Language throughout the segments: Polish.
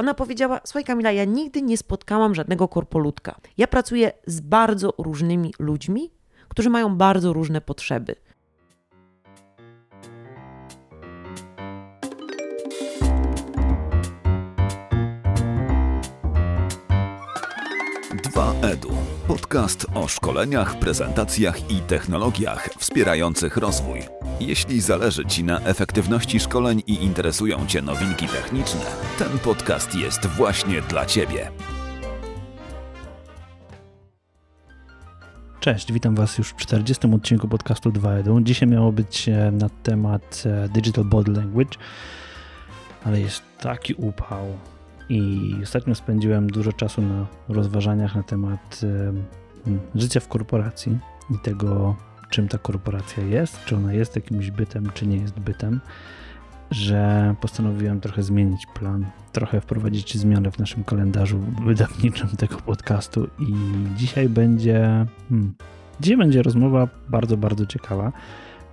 Ona powiedziała: Słuchaj, Kamila, ja nigdy nie spotkałam żadnego korpolutka. Ja pracuję z bardzo różnymi ludźmi, którzy mają bardzo różne potrzeby. Podcast o szkoleniach, prezentacjach i technologiach wspierających rozwój. Jeśli zależy Ci na efektywności szkoleń i interesują Cię nowinki techniczne, ten podcast jest właśnie dla Ciebie. Cześć, witam Was już w 40. odcinku podcastu 2.1. Dzisiaj miało być e, na temat e, Digital Body Language, ale jest taki upał i ostatnio spędziłem dużo czasu na rozważaniach na temat życia w korporacji i tego, czym ta korporacja jest, czy ona jest jakimś bytem, czy nie jest bytem, że postanowiłem trochę zmienić plan, trochę wprowadzić zmianę w naszym kalendarzu wydawniczym tego podcastu i dzisiaj będzie, hmm, dzisiaj będzie rozmowa bardzo, bardzo ciekawa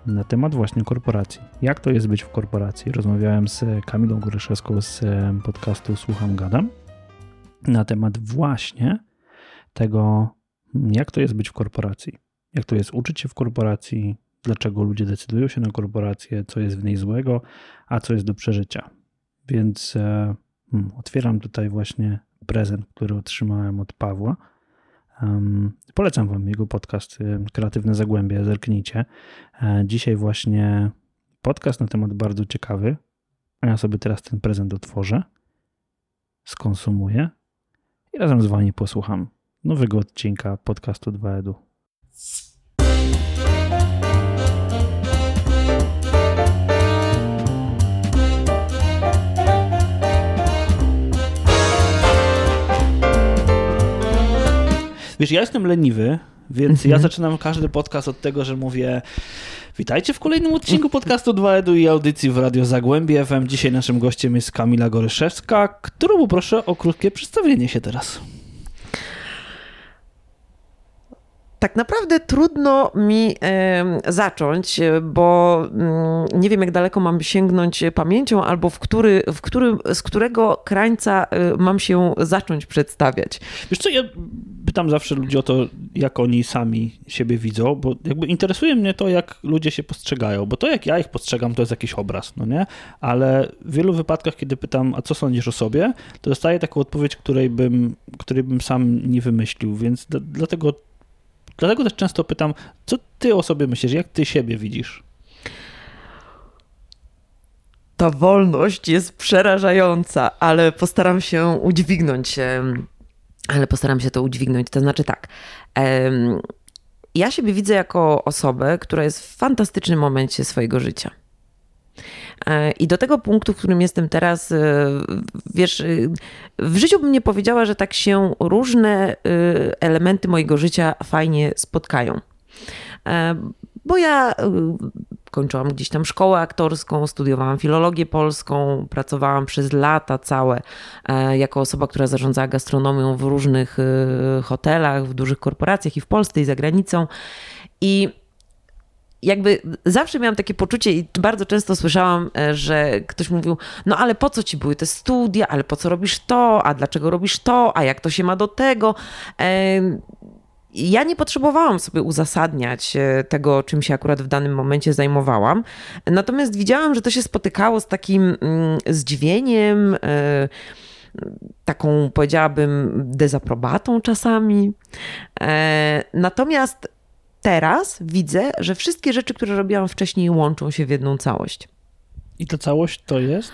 na temat właśnie korporacji. Jak to jest być w korporacji? Rozmawiałem z Kamilą Góryszewską z podcastu Słucham Gadam na temat właśnie tego, jak to jest być w korporacji jak to jest uczyć się w korporacji, dlaczego ludzie decydują się na korporację, co jest w niej złego, a co jest do przeżycia. Więc e, hmm, otwieram tutaj właśnie prezent, który otrzymałem od Pawła. Polecam Wam jego podcast e, Kreatywne Zagłębie, zerknijcie. E, dzisiaj właśnie podcast na temat bardzo ciekawy, a ja sobie teraz ten prezent otworzę, skonsumuję i razem z Wami posłucham nowego odcinka podcastu 2EDU. Wiesz, ja jestem leniwy, więc ja mhm. zaczynam każdy podcast od tego, że mówię Witajcie w kolejnym odcinku podcastu 2EDU i audycji w Radio Zagłębie FM. Dzisiaj naszym gościem jest Kamila Goryszewska, którą poproszę o krótkie przedstawienie się teraz. Tak naprawdę trudno mi zacząć, bo mm, nie wiem, jak daleko mam sięgnąć pamięcią, albo w który, w którym, z którego krańca y, mam się zacząć przedstawiać. Wiesz co, ja pytam zawsze ludzi o to, jak oni sami siebie widzą, bo jakby interesuje mnie to, jak ludzie się postrzegają, bo to, jak ja ich postrzegam, to jest jakiś obraz, no nie? Ale w wielu wypadkach, kiedy pytam, a co sądzisz o sobie, to dostaję taką odpowiedź, której bym, której bym sam nie wymyślił, więc dlatego Dlatego też często pytam, co ty o sobie myślisz, jak ty siebie widzisz? Ta wolność jest przerażająca, ale postaram się udźwignąć, ale postaram się to udźwignąć. To znaczy tak. Ja siebie widzę jako osobę, która jest w fantastycznym momencie swojego życia. E, I do tego punktu, w którym jestem teraz, e, wiesz, e, w życiu bym nie powiedziała, że tak się różne elementy mojego życia fajnie spotkają. Bo ja kończyłam gdzieś tam szkołę aktorską, studiowałam filologię polską, pracowałam przez lata całe jako osoba, która zarządzała gastronomią w różnych hotelach, w dużych korporacjach i w Polsce i za granicą. I jakby zawsze miałam takie poczucie i bardzo często słyszałam, e, że ktoś mówił, no ale po co ci były te studia, ale po co robisz to, a dlaczego robisz to, a jak to się ma do tego. Ja nie potrzebowałam sobie uzasadniać e, tego, czym się akurat w danym momencie zajmowałam. Natomiast widziałam, że to się spotykało z takim mm, zdziwieniem, e, taką powiedziałabym dezaprobatą czasami. Natomiast teraz widzę, że wszystkie rzeczy, które robiłam wcześniej, łączą się w jedną całość. I ta całość to jest?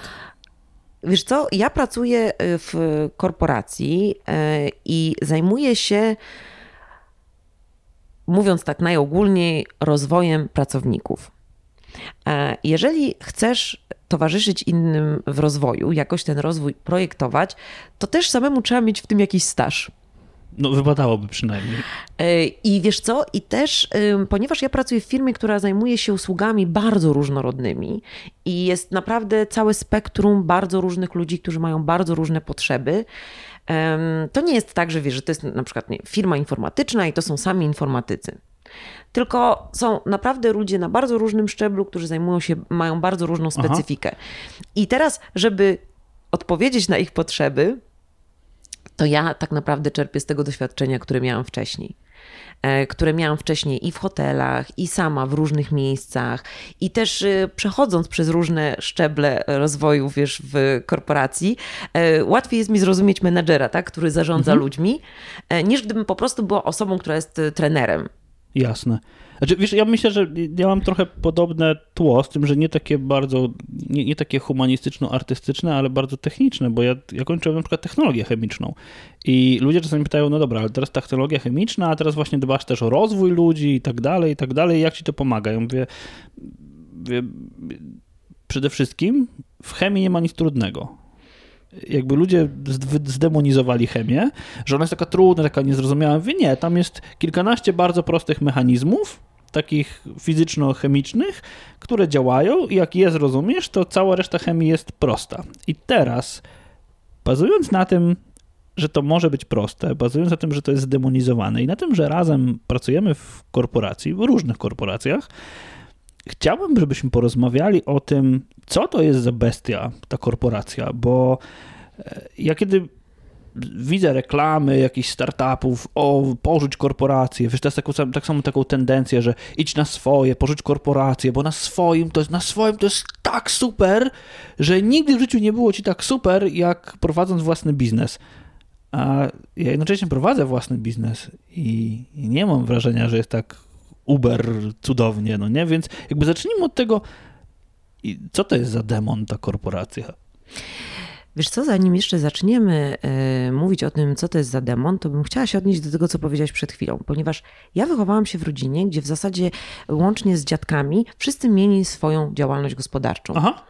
Wiesz co, ja pracuję y, w korporacji y, i zajmuję się, mówiąc tak najogólniej, rozwojem pracowników. E, jeżeli chcesz towarzyszyć innym w rozwoju, jakoś ten rozwój projektować, to też samemu trzeba mieć w tym jakiś staż. No, wypadałoby przynajmniej. E, I wiesz co? I też, ponieważ ja pracuję w firmie, która zajmuje się usługami bardzo różnorodnymi i jest naprawdę całe spektrum bardzo różnych ludzi, którzy mają bardzo różne potrzeby. To nie jest tak, że wiesz, że to jest na przykład nie, firma informatyczna i to są sami informatycy. Tylko są naprawdę ludzie na bardzo różnym szczeblu, którzy zajmują się, mają bardzo różną specyfikę. Aha. I teraz, żeby odpowiedzieć na ich potrzeby, to ja tak naprawdę czerpię z tego doświadczenia, które miałam wcześniej. E, które miałam wcześniej i w hotelach, i sama w różnych miejscach, i też e, przechodząc przez różne szczeble rozwoju, wiesz, w korporacji, e, łatwiej jest mi zrozumieć menedżera, tak, który zarządza mhm. ludźmi, niż gdybym po prostu była osobą, która jest trenerem. Jasne. Znaczy, wiesz, ja myślę, że ja mam trochę podobne tło, z tym, że nie takie bardzo, nie, nie takie humanistyczno-artystyczne, ale bardzo techniczne, bo ja, ja kończyłem na przykład technologię chemiczną. I ludzie czasami pytają, no dobra, ale teraz technologia chemiczna, a teraz właśnie dbasz też o rozwój ludzi i tak dalej, i tak dalej, jak ci to pomaga? Ja mówię przede wszystkim w chemii nie ma nic trudnego jakby ludzie zdemonizowali chemię, że ona jest taka trudna, taka niezrozumiała. Mówię, nie, tam jest kilkanaście bardzo prostych mechanizmów, takich fizyczno-chemicznych, które działają i jak je zrozumiesz, to cała reszta chemii jest prosta. I teraz, bazując na tym, że to może być proste, bazując na tym, że to jest zdemonizowane i na tym, że razem pracujemy w korporacji, w różnych korporacjach, chciałbym, żebyśmy porozmawiali o tym, co to jest za bestia, ta korporacja, bo e, ja kiedy widzę reklamy jakichś startupów, o, porzuć korporację, wiesz, to jest taką, tak samo taką tendencję, że idź na swoje, porzuć korporację, bo na swoim to jest, na swoim to jest tak super, że nigdy w życiu nie było ci tak super, jak prowadząc własny biznes. A ja jednocześnie prowadzę własny biznes i nie mam wrażenia, że jest tak uber cudownie, no nie? Więc jakby zacznijmy od tego, co to jest za demon ta korporacja? Wiesz co, zanim jeszcze zaczniemy y, mówić o tym, co to jest za demon, to bym chciała się odnieść do tego, co powiedziałaś przed chwilą, ponieważ ja wychowałam się w rodzinie, gdzie w zasadzie łącznie z dziadkami wszyscy mieli swoją działalność gospodarczą. Aha.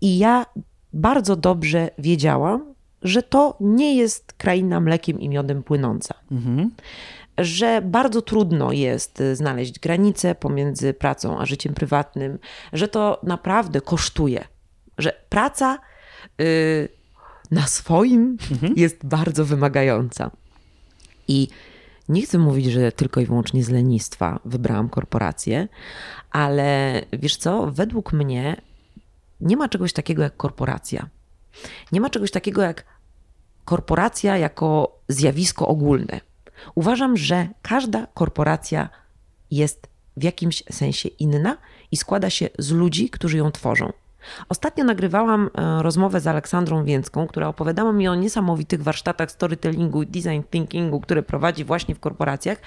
I ja bardzo dobrze wiedziałam, że to nie jest kraina mlekiem i miodem płynąca. Mhm że bardzo trudno jest znaleźć granicę pomiędzy pracą a życiem prywatnym, że to naprawdę kosztuje, że praca y, na swoim mhm. jest bardzo wymagająca. I nie chcę mówić, że tylko i wyłącznie z lenistwa wybrałam korporację, ale wiesz co, według mnie nie ma czegoś takiego jak korporacja. Nie ma czegoś takiego jak korporacja jako zjawisko ogólne. Uważam, że każda korporacja jest w jakimś sensie inna i składa się z ludzi, którzy ją tworzą. Ostatnio nagrywałam e, rozmowę z Aleksandrą Więcką, która opowiadała mi o niesamowitych warsztatach storytellingu i design thinkingu, które prowadzi właśnie w korporacjach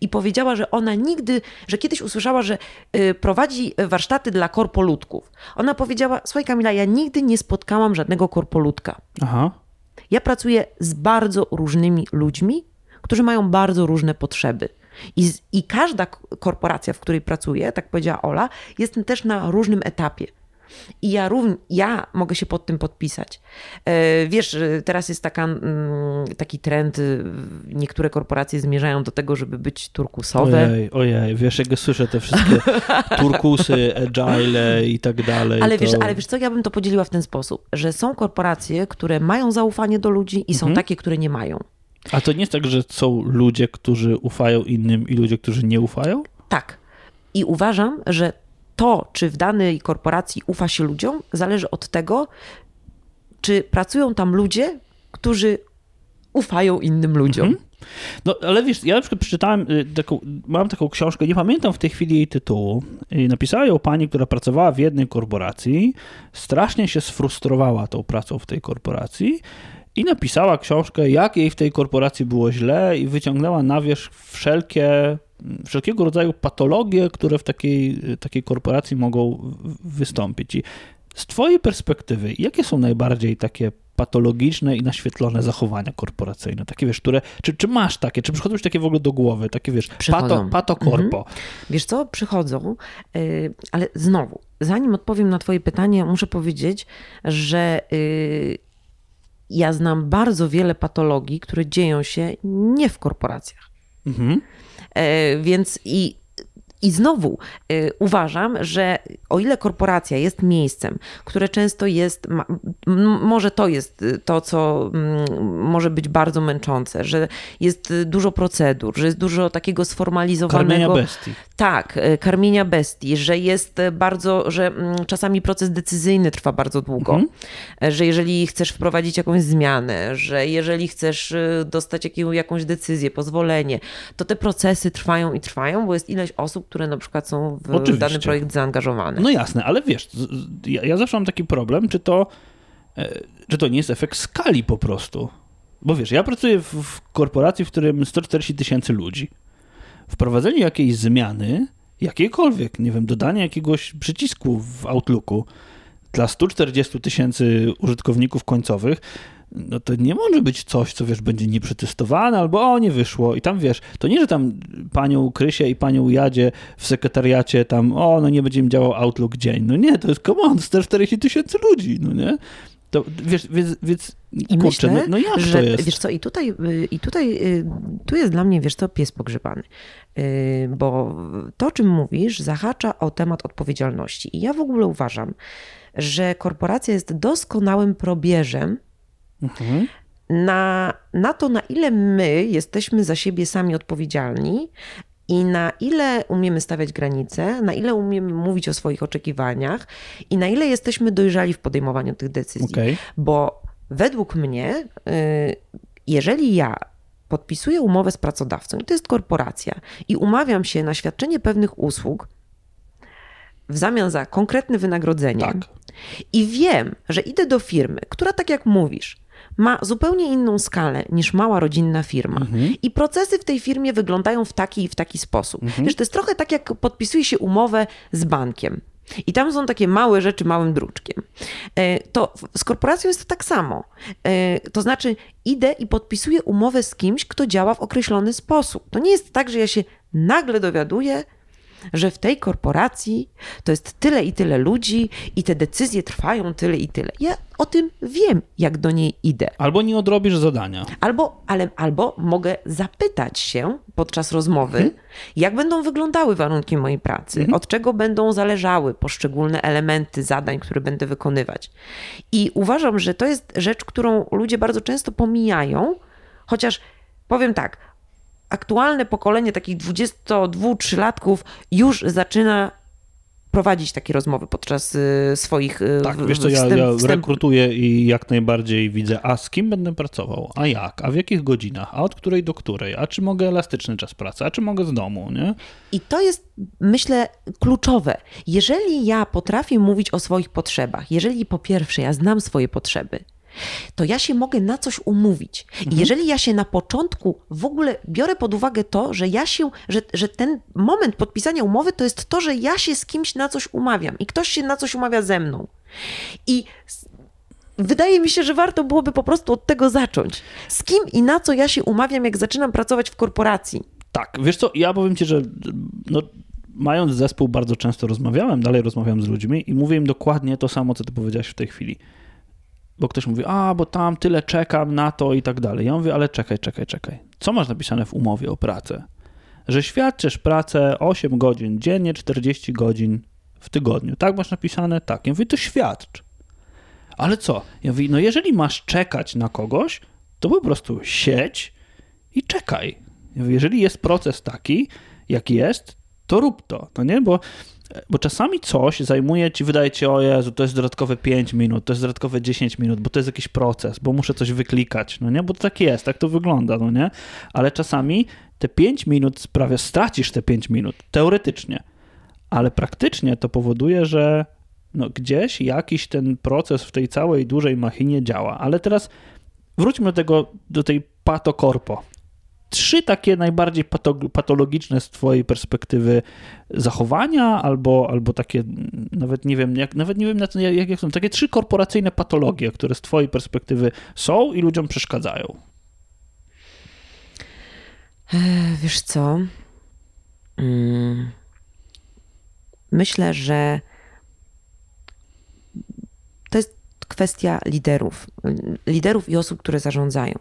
i powiedziała, że ona nigdy, że kiedyś usłyszała, że e, prowadzi warsztaty dla korpoludków. Ona powiedziała, słuchaj Kamila, ja nigdy nie spotkałam żadnego korpoludka. Aha. Ja pracuję z bardzo różnymi ludźmi, którzy mają bardzo różne potrzeby. I, I każda korporacja, w której pracuję, tak powiedziała Ola, jest też na różnym etapie. I ja, równie, ja mogę się pod tym podpisać. E, wiesz, teraz jest taka, mm, taki trend, y, niektóre korporacje zmierzają do tego, żeby być turkusowe. Ojej, ojej, wiesz, jak słyszę te wszystkie turkusy, agile i tak dalej. Ale, to... wiesz, ale wiesz co, ja bym to podzieliła w ten sposób, że są korporacje, które mają zaufanie do ludzi i są mhm. takie, które nie mają. A to nie jest tak, że są ludzie, którzy ufają innym i ludzie, którzy nie ufają? Tak. I uważam, że to, czy w danej korporacji ufa się ludziom, zależy od tego, czy pracują tam ludzie, którzy ufają innym ludziom. Mhm. No, ale wiesz, ja na przykład przeczytałem y, taką, mam taką książkę, nie pamiętam w tej chwili jej tytułu. Napisała ją pani, która pracowała w jednej korporacji, strasznie się sfrustrowała tą pracą w tej korporacji i napisała książkę, jak jej w tej korporacji było źle i wyciągnęła na wierzch wszelkie, wszelkiego rodzaju patologie, które w takiej, takiej korporacji mogą wystąpić. I z twojej perspektywy, jakie są najbardziej takie patologiczne i naświetlone zachowania korporacyjne? Takie wiesz, które, czy, czy masz takie, czy przychodzą ci takie w ogóle do głowy, takie wiesz, pato, pato korpo? Mhm. Wiesz co, przychodzą, yy, ale znowu, zanim odpowiem na twoje pytanie, muszę powiedzieć, że yy, ja znam bardzo wiele patologii, które dzieją się nie w korporacjach. Mhm. E, więc i i znowu y, uważam, że o ile korporacja jest miejscem, które często jest, ma, może to jest to, co m, może być bardzo męczące, że jest dużo procedur, że jest dużo takiego sformalizowanego. Karmienia bestii. Tak, e, karmienia bestii, że jest bardzo, że mm, czasami proces decyzyjny trwa bardzo długo, mhm. E, że jeżeli chcesz wprowadzić jakąś zmianę, że jeżeli chcesz e, dostać jakąś decyzję, pozwolenie, to te procesy trwają i trwają, bo jest ileś osób, które na przykład są w Oczywiście. dany projekt zaangażowane. No jasne, ale wiesz, ja, ja zawsze mam taki problem, czy to, czy to nie jest efekt skali po prostu. Bo wiesz, ja pracuję w, w korporacji, w którym 140 tysięcy ludzi wprowadzenie jakiejś zmiany, jakiejkolwiek, nie wiem, dodanie jakiegoś przycisku w Outlooku dla 140 tysięcy użytkowników końcowych, no to nie może być coś, co wiesz, będzie nieprzetestowane, albo o, nie wyszło. I tam wiesz, to nie, że tam panią Krysie i panią Jadzie w sekretariacie tam, o, no nie będzie im działał Outlook dzień. No nie, to jest command, 140 tysięcy ludzi, no nie? To wiesz, więc, więc I kurczę, myślę, no, no że? Wiesz co, i tutaj, y, i tutaj y, tu jest dla mnie, wiesz co, pies pogrzebany. Y, bo to, o czym mówisz, zahacza o temat odpowiedzialności. I ja w ogóle uważam, że korporacja jest doskonałym probierzem mhm. na, na to, na ile my jesteśmy za siebie sami odpowiedzialni i na ile umiemy stawiać granice, na ile umiemy mówić o swoich oczekiwaniach i na ile jesteśmy dojrzali w podejmowaniu tych decyzji. Okay. Bo według mnie, y, jeżeli ja podpisuję umowę z pracodawcą, i to jest korporacja, i umawiam się na świadczenie pewnych usług w zamian za konkretne wynagrodzenie, tak. i wiem, że idę do firmy, która, tak jak mówisz, ma zupełnie inną skalę niż mała rodzinna firma. Mhm. I procesy w tej firmie wyglądają w taki i w taki sposób. Mhm. Wiesz, to jest trochę tak, jak podpisuje się umowę z bankiem. I tam są takie małe rzeczy małym druczkiem. E, to z korporacją jest to tak samo. E, to znaczy, idę i podpisuję umowę z kimś, kto działa w określony sposób. To nie jest tak, że ja się nagle dowiaduję, że w tej korporacji to jest tyle i tyle ludzi i te decyzje trwają tyle i tyle. Ja o tym wiem, jak do niej idę. Albo nie odrobisz zadania. Albo, ale, albo mogę zapytać się podczas rozmowy, hmm. jak będą wyglądały warunki mojej pracy, hmm. od czego będą zależały poszczególne elementy zadań, które będę wykonywać. I uważam, że to jest rzecz, którą ludzie bardzo często pomijają, chociaż powiem tak, aktualne pokolenie takich 22-3-latków już zaczyna prowadzić takie rozmowy podczas y, swoich y, Tak, wiesz co, ja, ja rekrutuję i jak najbardziej widzę, a z kim będę pracował, a jak, a w jakich godzinach, a od której do której, a czy mogę elastyczny czas pracy, a czy mogę z domu, nie? I to jest, myślę, kluczowe. Jeżeli ja potrafię mówić o swoich potrzebach, jeżeli po pierwsze ja znam swoje potrzeby, to ja się mogę na coś umówić. I mhm. jeżeli ja się na początku w ogóle biorę pod uwagę to, że ja się, że, że ten moment podpisania umowy to jest to, że ja się z kimś na coś umawiam i ktoś się na coś umawia ze mną. I wydaje mi się, że warto byłoby po prostu od tego zacząć. Z kim i na co ja się umawiam, jak zaczynam pracować w korporacji? Tak, wiesz co, ja powiem ci, że no, mając zespół bardzo często rozmawiałem, dalej rozmawiam z ludźmi i mówię im dokładnie to samo, co ty powiedziałeś w tej chwili bo ktoś mówi, a bo tam tyle czekam na to i tak dalej. Ja mówię, ale czekaj, czekaj, czekaj. Co masz napisane w umowie o pracę? Że świadczysz pracę 8 godzin dziennie, 40 godzin w tygodniu. Tak masz napisane? Tak. Ja mówię, to świadcz. Ale co? Ja mówię, no jeżeli masz czekać na kogoś, to po prostu siedź i czekaj. Ja mówię, jeżeli jest proces taki, jaki jest, to rób to, no nie? Bo bo czasami coś zajmuje ci, wydaje ci, o Jezu, to jest dodatkowe 5 minut, to jest dodatkowe 10 minut, bo to jest jakiś proces, bo muszę coś wyklikać, no nie? Bo to tak jest, tak to wygląda, no nie? Ale czasami te 5 minut sprawia, stracisz te 5 minut, teoretycznie, ale praktycznie to powoduje, że no gdzieś jakiś ten proces w tej całej dużej machinie działa. Ale teraz wróćmy do tego, do tej patokorpo, trzy takie najbardziej patologiczne z twojej perspektywy zachowania, albo, albo takie, nawet nie wiem, jak, nawet nie wiem jak, jak są, takie trzy korporacyjne patologie, które z twojej perspektywy są i ludziom przeszkadzają. Wiesz co? Mm. Myślę, że to jest kwestia liderów, liderów i osób, które zarządzają.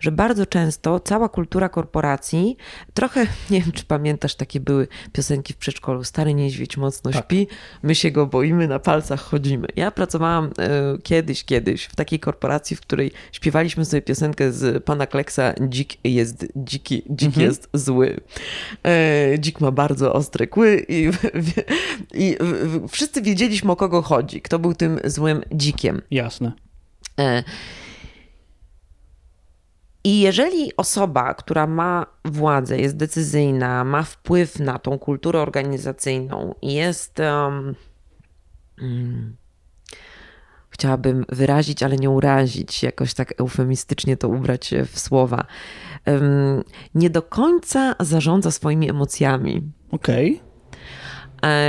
Że bardzo często cała kultura korporacji, trochę, nie wiem czy pamiętasz, takie były piosenki w przedszkolu, stary niedźwiedź mocno Tak. śpi, my się go boimy, na palcach chodzimy. Ja pracowałam e, kiedyś, kiedyś w takiej korporacji, w której śpiewaliśmy sobie piosenkę z pana Kleksa Dzik jest dziki, dzik Mhm. jest zły. E, dzik ma bardzo ostre kły i, i wszyscy wiedzieliśmy o kogo chodzi, kto był tym złym dzikiem. Jasne. E, I jeżeli osoba, która ma władzę, jest decyzyjna, ma wpływ na tą kulturę organizacyjną i jest. Um, chciałabym wyrazić, ale nie urazić, jakoś tak eufemistycznie to ubrać w słowa. em, nie do końca zarządza swoimi emocjami. Okej. E,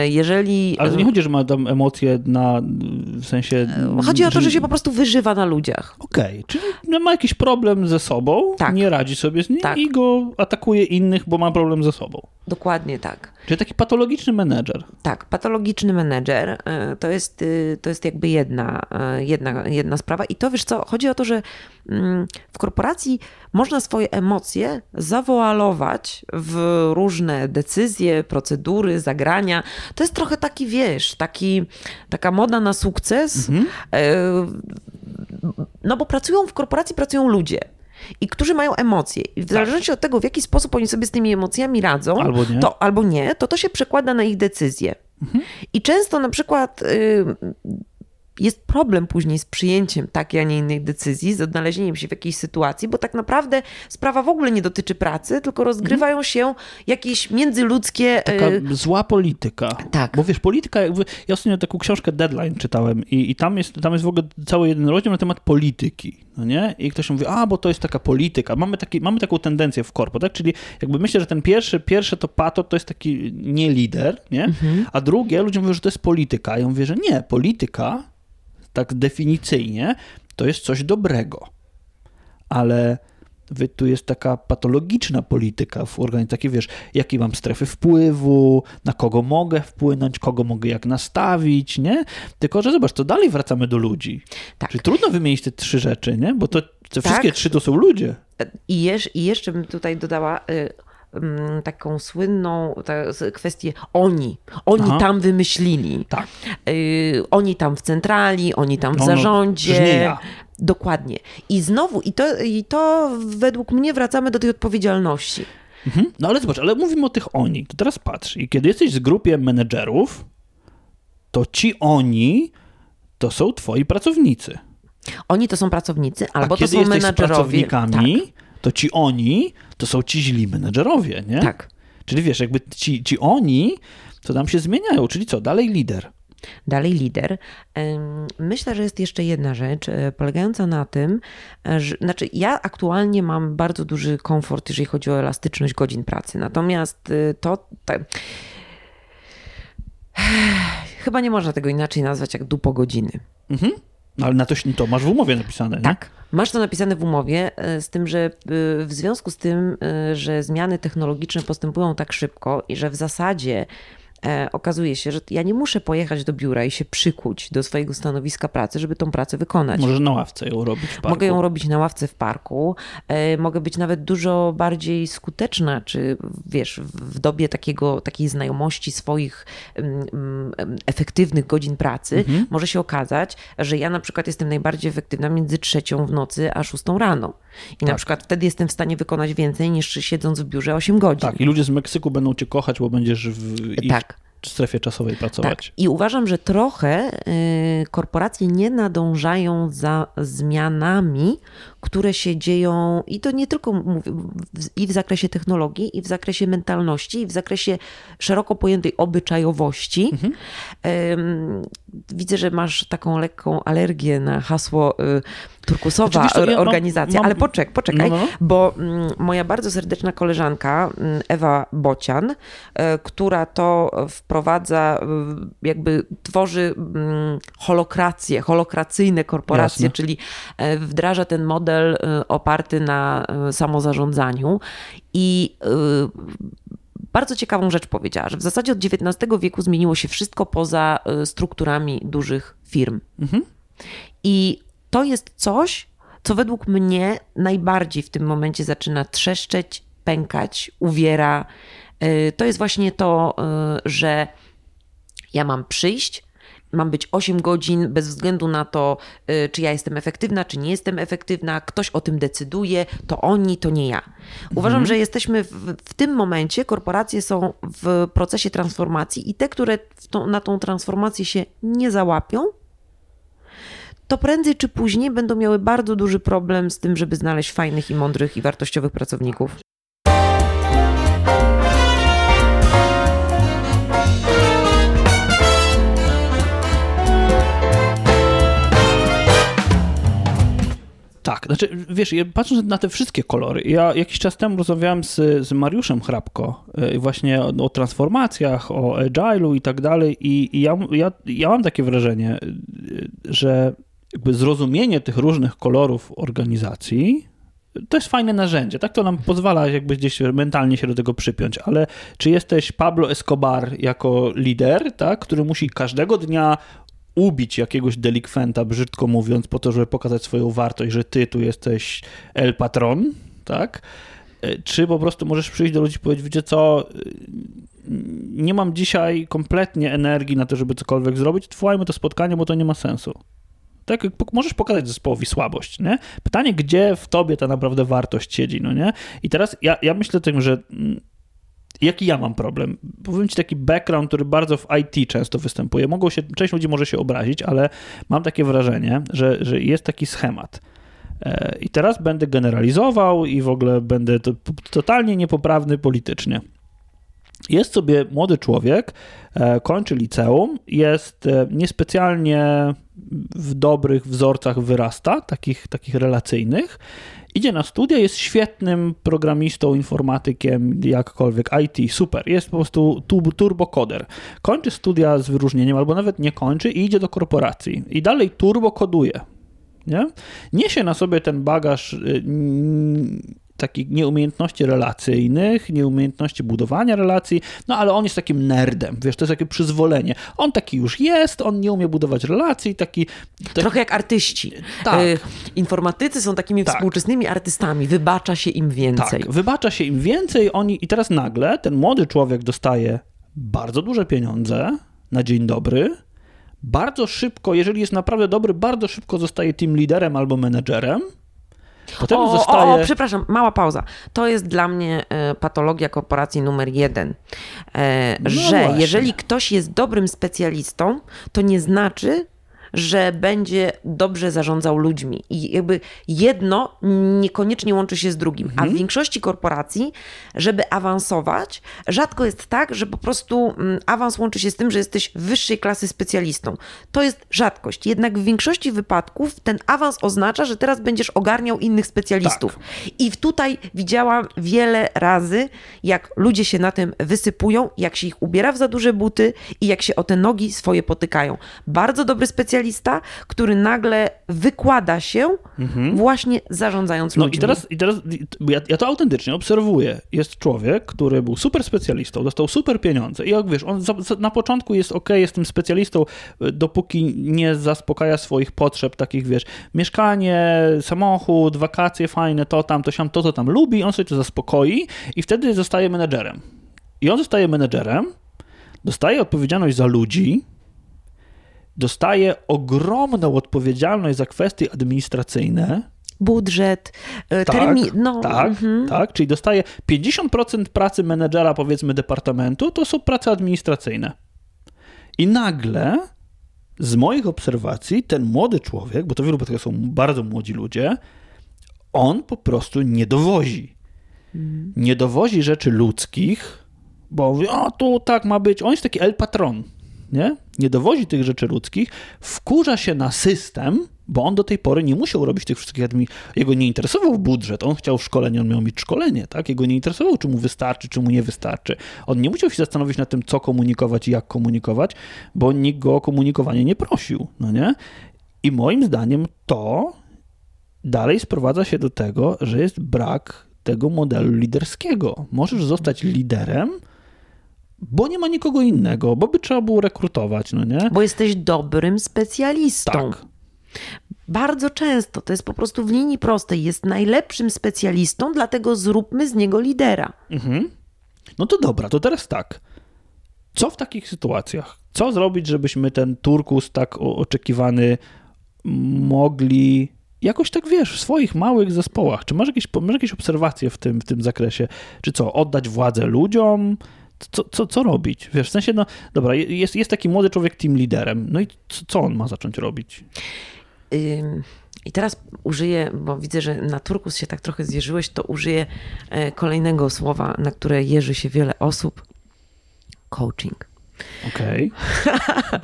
Jeżeli. Ale to nie chodzi, że ma tam emocje na, w sensie... Chodzi o to, że się po prostu wyżywa na ludziach. Okej, czyli no, ma jakiś problem ze sobą, Tak. nie radzi sobie z nim Tak. i go atakuje innych, bo ma problem ze sobą. Dokładnie tak. Czyli taki patologiczny menedżer. Tak, patologiczny menedżer e, to jest, y, to jest jakby jedna, e, jedna, jedna sprawa. I to wiesz co, chodzi o to, że mm, w korporacji można swoje emocje zawoalować w różne decyzje, procedury, zagrania. To jest trochę taki, wiesz, taki, taka moda na sukces. E, No bo pracują w korporacji, pracują ludzie. I którzy mają emocje. I w zależności od tego, w jaki sposób oni sobie z tymi emocjami radzą, Albo nie. to albo nie, to to się przekłada na ich decyzje. I często na przykład y, jest problem później z przyjęciem takiej, a nie innej decyzji, z odnalezieniem się w jakiejś sytuacji, bo tak naprawdę sprawa w ogóle nie dotyczy pracy, tylko rozgrywają się jakieś międzyludzkie. Taka y, zła polityka. Tak. Bo wiesz, polityka, jakby, ja ostatnio taką książkę Deadline czytałem i, i tam, jest, tam jest w ogóle cały jeden rozdział na temat polityki, no nie? I ktoś mówi, a, bo to jest taka polityka. Mamy, taki, mamy taką tendencję w korpo, tak? Czyli jakby myślę, że ten pierwszy, pierwsze to pato to jest taki nie lider, nie? A drugie, ludzie mówią, że to jest polityka. Ja mówię, że nie, polityka, tak definicyjnie, to jest coś dobrego. Ale wy, tu jest taka patologiczna polityka w organizacji, takie wiesz, jakie mam strefy wpływu, na kogo mogę wpłynąć, kogo mogę jak nastawić, nie? Tylko, że zobacz, to dalej wracamy do ludzi. Tak. Czyli trudno wymienić te trzy rzeczy, nie? Bo to, te Tak. wszystkie trzy to są ludzie. I, jeż, I jeszcze bym tutaj dodała y, taką słynną ta, z- kwestię oni. Oni Aha. tam wymyślili. Tak. Y, oni tam w centrali, oni tam w No, no, zarządzie. ja. Dokładnie. I znowu, i to, i to według mnie wracamy do tej odpowiedzialności. Mhm. No ale zobacz, ale mówimy o tych oni. To teraz patrz. I kiedy jesteś w grupie menedżerów, to ci oni to są twoi pracownicy. Oni to są pracownicy, A albo to kiedy są jesteś z menadżerowie. pracownikami, to ci oni to są ci źli menedżerowie, nie? Tak. Czyli wiesz, jakby ci, ci oni to nam się zmieniają, czyli co, dalej lider. Dalej lider. Myślę, że jest jeszcze jedna rzecz, e, polegająca na tym, e, że znaczy ja aktualnie mam bardzo duży komfort, jeżeli chodzi o elastyczność godzin pracy. Natomiast y, to. Chyba nie można tego inaczej nazwać jak dupo godziny. Mhm. No ale na to, to masz w umowie napisane, nie? Tak. Masz to napisane w umowie, e, z tym, że y, w związku z tym, y, że zmiany technologiczne postępują tak szybko i że w zasadzie e, okazuje się, że ja nie muszę pojechać do biura i się przykuć do swojego stanowiska pracy, żeby tą pracę wykonać. Możesz na ławce ją robić w parku. Mogę ją robić na ławce w parku, e, mogę być nawet dużo bardziej skuteczna, czy wiesz, w dobie takiego, takiej znajomości swoich mm, mm, efektywnych godzin pracy, Mhm. może się okazać, że ja na przykład jestem najbardziej efektywna między trzecią w nocy a szóstą rano. I na Tak. przykład wtedy jestem w stanie wykonać więcej niż siedząc w biurze 8 godzin. Tak, i ludzie z Meksyku będą cię kochać, bo będziesz w ich Tak. strefie czasowej Tak. pracować. I uważam, że trochę y, korporacje nie nadążają za zmianami, które się dzieją, i to nie tylko mówię, i w zakresie technologii, i w zakresie mentalności, i w zakresie szeroko pojętej obyczajowości. Mhm. Widzę, że masz taką lekką alergię na hasło y, turkusowa ja mam- organizacja, mam- ale poczek, poczekaj, No, no, no. bo mm, moja bardzo serdeczna koleżanka mm, Ewa Bocian, e, która to wprowadza, y, jakby tworzy mm, holokracje, holokracyjne korporacje, Jasne. czyli e, wdraża ten model oparty na samozarządzaniu i bardzo ciekawą rzecz powiedziała, że w zasadzie od XIX wieku zmieniło się wszystko poza strukturami dużych firm. Mhm. I to jest coś, co według mnie najbardziej w tym momencie zaczyna trzeszczeć, pękać, uwiera. Y, to jest właśnie to, y, że ja mam przyjść, mam być 8 godzin bez względu na to, y, czy ja jestem efektywna, czy nie jestem efektywna. Ktoś o tym decyduje, to oni, to nie ja. Uważam, mhm. że jesteśmy w, w, tym momencie, korporacje są w procesie transformacji i te, które na tą transformację się nie załapią, to prędzej czy później będą miały bardzo duży problem z tym, żeby znaleźć fajnych i mądrych i wartościowych pracowników. Tak, znaczy wiesz, patrząc na te wszystkie kolory, ja jakiś czas temu rozmawiałem z, z Mariuszem Hrabko e, właśnie o, o transformacjach, o agile'u i tak dalej i, i ja, ja, ja mam takie wrażenie, e, że jakby zrozumienie tych różnych kolorów organizacji to jest fajne narzędzie, tak to nam pozwala jakby gdzieś mentalnie się do tego przypiąć, ale czy jesteś Pablo Escobar jako lider, tak, który musi każdego dnia ubić jakiegoś delikwenta, brzydko mówiąc, po to, żeby pokazać swoją wartość, że ty tu jesteś el patron, tak? E, czy po prostu możesz przyjść do ludzi i powiedzieć, wiecie co, e, nie mam dzisiaj kompletnie energii na to, żeby cokolwiek zrobić, trwajmy to spotkanie, bo to nie ma sensu. Tak, możesz pokazać zespołowi słabość, nie? Pytanie, gdzie w tobie ta naprawdę wartość siedzi, no nie? I teraz ja, ja myślę tym, że mm, jaki ja mam problem? Powiem ci taki background, który bardzo w IT często występuje. Mogą się, część ludzi może się obrazić, ale mam takie wrażenie, że, że jest taki schemat. E, I teraz będę generalizował i w ogóle będę to, totalnie niepoprawny politycznie. Jest sobie młody człowiek, e, kończy liceum, jest e, niespecjalnie w dobrych wzorcach wyrasta, takich, takich relacyjnych, idzie na studia, jest świetnym programistą, informatykiem, jakkolwiek, IT, super, jest po prostu turbokoder. Kończy studia z wyróżnieniem, albo nawet nie kończy i idzie do korporacji i dalej turbokoduje. Nie? Niesie na sobie ten bagaż y, takich nieumiejętności relacyjnych, nieumiejętności budowania relacji, no ale on jest takim nerdem, wiesz, to jest takie przyzwolenie. On taki już jest, on nie umie budować relacji, taki... taki... Trochę jak artyści. Tak. Y, informatycy są takimi tak. współczesnymi artystami, wybacza się im więcej. Tak, wybacza się im więcej, oni i teraz nagle ten młody człowiek dostaje bardzo duże pieniądze na dzień dobry, bardzo szybko, jeżeli jest naprawdę dobry, bardzo szybko zostaje team liderem albo menedżerem, Potem o, zostaje... O, o, przepraszam, mała pauza. To jest dla mnie e, patologia korporacji numer jeden. E, no że właśnie. jeżeli ktoś jest dobrym specjalistą, to nie znaczy, że będzie dobrze zarządzał ludźmi. I jakby jedno niekoniecznie łączy się z drugim. Mhm. A w mhm. większości korporacji, żeby awansować, rzadko jest tak, że po prostu mm, awans łączy się z tym, że jesteś wyższej klasy specjalistą. To jest rzadkość. Jednak w większości wypadków ten awans oznacza, że teraz będziesz ogarniał innych specjalistów. Tak. I tutaj widziałam wiele razy, jak ludzie się na tym wysypują, jak się ich ubiera w za duże buty i jak się o te nogi swoje potykają. Bardzo dobry specjalista specjalista, który nagle wykłada się mhm. właśnie zarządzając no ludźmi. i teraz, i teraz ja, ja, to autentycznie obserwuję. Jest człowiek, który był super specjalistą, dostał super pieniądze i jak wiesz, on za, za, na początku jest ok, jest tym specjalistą, e, dopóki nie zaspokaja swoich potrzeb takich, wiesz, mieszkanie, samochód, wakacje fajne, to tam, to tam, to, to tam lubi, on sobie to zaspokoi i wtedy zostaje menedżerem. I on zostaje menedżerem, dostaje odpowiedzialność za ludzi, dostaje ogromną odpowiedzialność za kwestie administracyjne. Budżet, e, tak, termin. No, tak, mhm. tak, czyli dostaje 50% pracy menedżera, powiedzmy, departamentu, to są prace administracyjne. I nagle z moich obserwacji ten młody człowiek, bo to w wielu przypadkach są bardzo młodzi ludzie, on po prostu nie dowozi. Mhm. Nie dowozi rzeczy ludzkich, bo mówi, o tu tak ma być. On jest taki el patron nie? nie dowozi tych rzeczy ludzkich, wkurza się na system, bo on do tej pory nie musiał robić tych wszystkich administracji. Jego nie interesował budżet, on chciał szkolenie, on miał mieć szkolenie, tak? Jego nie interesował, czy mu wystarczy, czy mu nie wystarczy. On nie musiał się zastanowić nad tym, co komunikować i jak komunikować, bo nikt go o komunikowanie nie prosił, no nie? I moim zdaniem to dalej sprowadza się do tego, że jest brak tego modelu liderskiego. Możesz zostać liderem, bo nie ma nikogo innego, bo by trzeba było rekrutować, no nie? Bo jesteś dobrym specjalistą. Tak. Bardzo często to jest po prostu w linii prostej. Jest najlepszym specjalistą, dlatego zróbmy z niego lidera. Mhm. No to dobra, to teraz tak. Co w takich sytuacjach? Co zrobić, żebyśmy ten turkus tak oczekiwany mogli jakoś tak wiesz, w swoich małych zespołach? Czy masz jakieś, masz jakieś obserwacje w tym, w tym zakresie? Czy co, oddać władzę ludziom? Co, co, co robić? Wiesz, w sensie, no dobra, jest, jest taki młody człowiek team liderem, no i co, co on ma zacząć robić? I teraz użyję, bo widzę, że na turkus się tak trochę zjeżyłeś, to użyję e, kolejnego słowa, na które jeży się wiele osób. Coaching. Okej. Okay.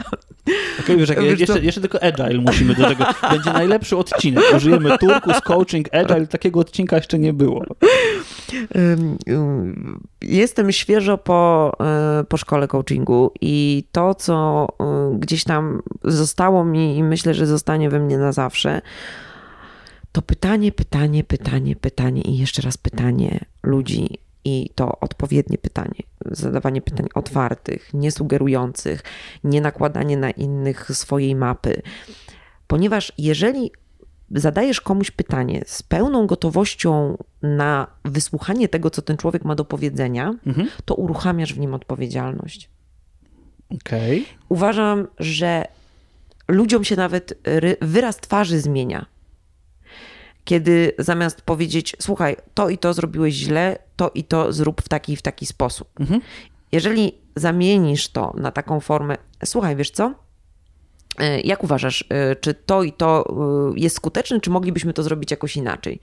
Okay, wiesz, wiesz jeszcze, jeszcze, tylko agile musimy do tego. Będzie najlepszy odcinek. Użyjemy turkus, coaching, agile. Takiego odcinka jeszcze nie było. Jestem świeżo po, e, po szkole coachingu i to, co e, gdzieś tam zostało mi i myślę, że zostanie we mnie na zawsze, to pytanie, pytanie, pytanie, pytanie i jeszcze raz pytanie ludzi i to odpowiednie pytanie, zadawanie pytań otwartych, niesugerujących, nie nakładanie na innych swojej mapy. Ponieważ jeżeli zadajesz komuś pytanie z pełną gotowością na wysłuchanie tego, co ten człowiek ma do powiedzenia, mhm. to uruchamiasz w nim odpowiedzialność. Okay. Uważam, że ludziom się nawet wyraz twarzy zmienia kiedy zamiast powiedzieć, słuchaj, to i to zrobiłeś źle, to i to zrób w taki i w taki sposób. Mhm. Jeżeli zamienisz to na taką formę, słuchaj, wiesz co? E, jak uważasz, e, czy to i to e, jest skuteczne, czy moglibyśmy to zrobić jakoś inaczej?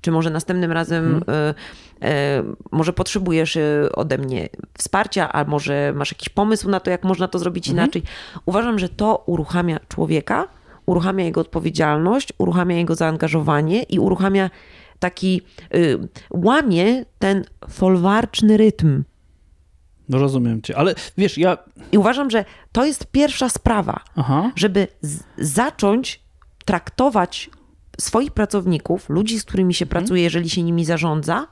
Czy może następnym razem, mhm. może potrzebujesz ode mnie wsparcia, a może masz jakiś pomysł na to, jak można to zrobić mhm. inaczej? Uważam, że to uruchamia człowieka uruchamia jego odpowiedzialność, uruchamia jego zaangażowanie i uruchamia taki, y, łamie ten folwarczny rytm. No rozumiem cię, ale wiesz, ja... I uważam, że to jest pierwsza sprawa, Aha. żeby zacząć traktować swoich pracowników, ludzi, z którymi się mhm. pracuje, jeżeli się nimi zarządza,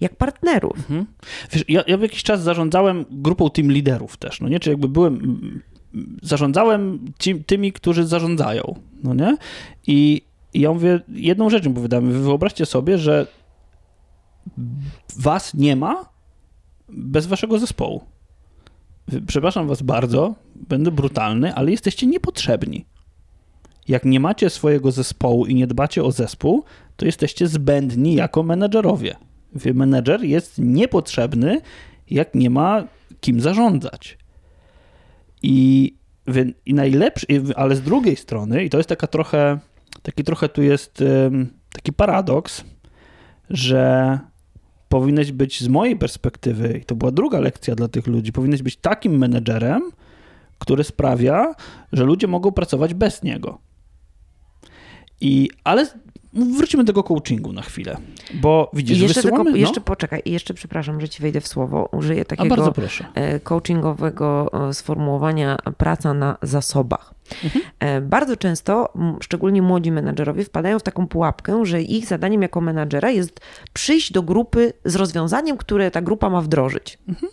jak partnerów. Mhm. Wiesz, ja, ja w jakiś czas zarządzałem grupą team liderów też, no nie? Czy jakby byłem zarządzałem ci, tymi, którzy zarządzają, no nie? I, I ja mówię, jedną rzecz mi powiedziałem, wyobraźcie sobie, że was nie ma bez waszego zespołu. Przepraszam was bardzo, będę brutalny, ale jesteście niepotrzebni. Jak nie macie swojego zespołu i nie dbacie o zespół, to jesteście zbędni jako menedżerowie. Menedżer jest niepotrzebny, jak nie ma kim zarządzać. I, i najlepszy, ale z drugiej strony, i to jest taka trochę, taki trochę tu jest taki paradoks, że powinieneś być z mojej perspektywy, i to była druga lekcja dla tych ludzi, powinieneś być takim menedżerem, który sprawia, że ludzie mogą pracować bez niego. I, ale Wrócimy do tego coachingu na chwilę, bo widzisz, I jeszcze wysyłamy... Tylko, no? Jeszcze poczekaj, jeszcze przepraszam, że ci wejdę w słowo. Użyję takiego e, coachingowego e, sformułowania praca na zasobach. Mhm. E, bardzo często, szczególnie młodzi menadżerowie, wpadają w taką pułapkę, że ich zadaniem jako menadżera jest przyjść do grupy z rozwiązaniem, które ta grupa ma wdrożyć. Mhm.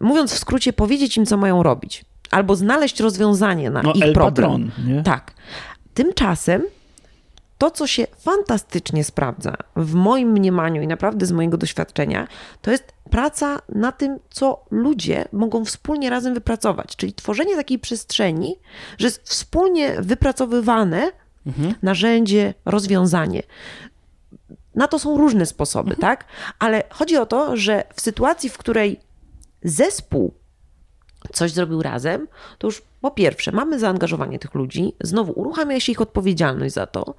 Mówiąc w skrócie, powiedzieć im, co mają robić. Albo znaleźć rozwiązanie na no, ich El problem. Patron, nie? Tak. Tymczasem to, co się fantastycznie sprawdza w moim mniemaniu i naprawdę z mojego doświadczenia, to jest praca na tym, co ludzie mogą wspólnie razem wypracować, czyli tworzenie takiej przestrzeni, że jest wspólnie wypracowywane mhm. narzędzie, rozwiązanie. Na to są różne sposoby, mhm. tak? Ale chodzi o to, że w sytuacji, w której zespół coś zrobił razem, to już po pierwsze mamy zaangażowanie tych ludzi, znowu uruchamia się ich odpowiedzialność za to.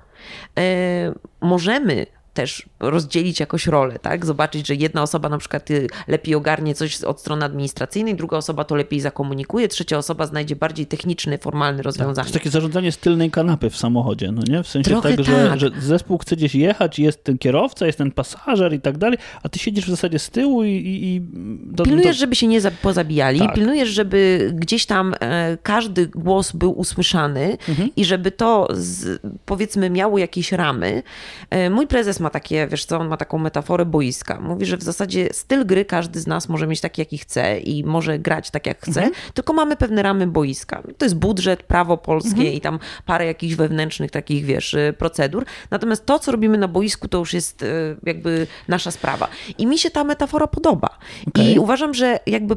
E, możemy też rozdzielić jakoś rolę, tak? Zobaczyć, że jedna osoba na przykład y, lepiej ogarnie coś od strony administracyjnej, druga osoba to lepiej zakomunikuje, trzecia osoba znajdzie bardziej techniczne, formalne tak, rozwiązanie. Tak, to jest takie zarządzanie z tylnej kanapy w samochodzie, no nie? W sensie Trochę tak, że, tak. że zespół chce gdzieś jechać, jest ten kierowca, jest ten pasażer i tak dalej, a ty siedzisz w zasadzie z tyłu i... i, i do, pilnujesz, do... żeby się nie pozabijali, tak. pilnujesz, żeby gdzieś tam e, każdy głos był usłyszany mhm. i żeby to z, powiedzmy miało jakieś ramy. E, mój prezes ma takie, wiesz co, on ma taką metaforę boiska. Mówi, że w zasadzie styl gry każdy z nas może mieć taki, jaki chce i może grać tak, jak chce, mhm. tylko mamy pewne ramy boiska. To jest budżet, prawo polskie mhm. i tam parę jakichś wewnętrznych takich, wiesz, y, procedur. Natomiast to, co robimy na boisku, to już jest y, jakby nasza sprawa. I mi się ta metafora podoba. Okay. I uważam, że jakby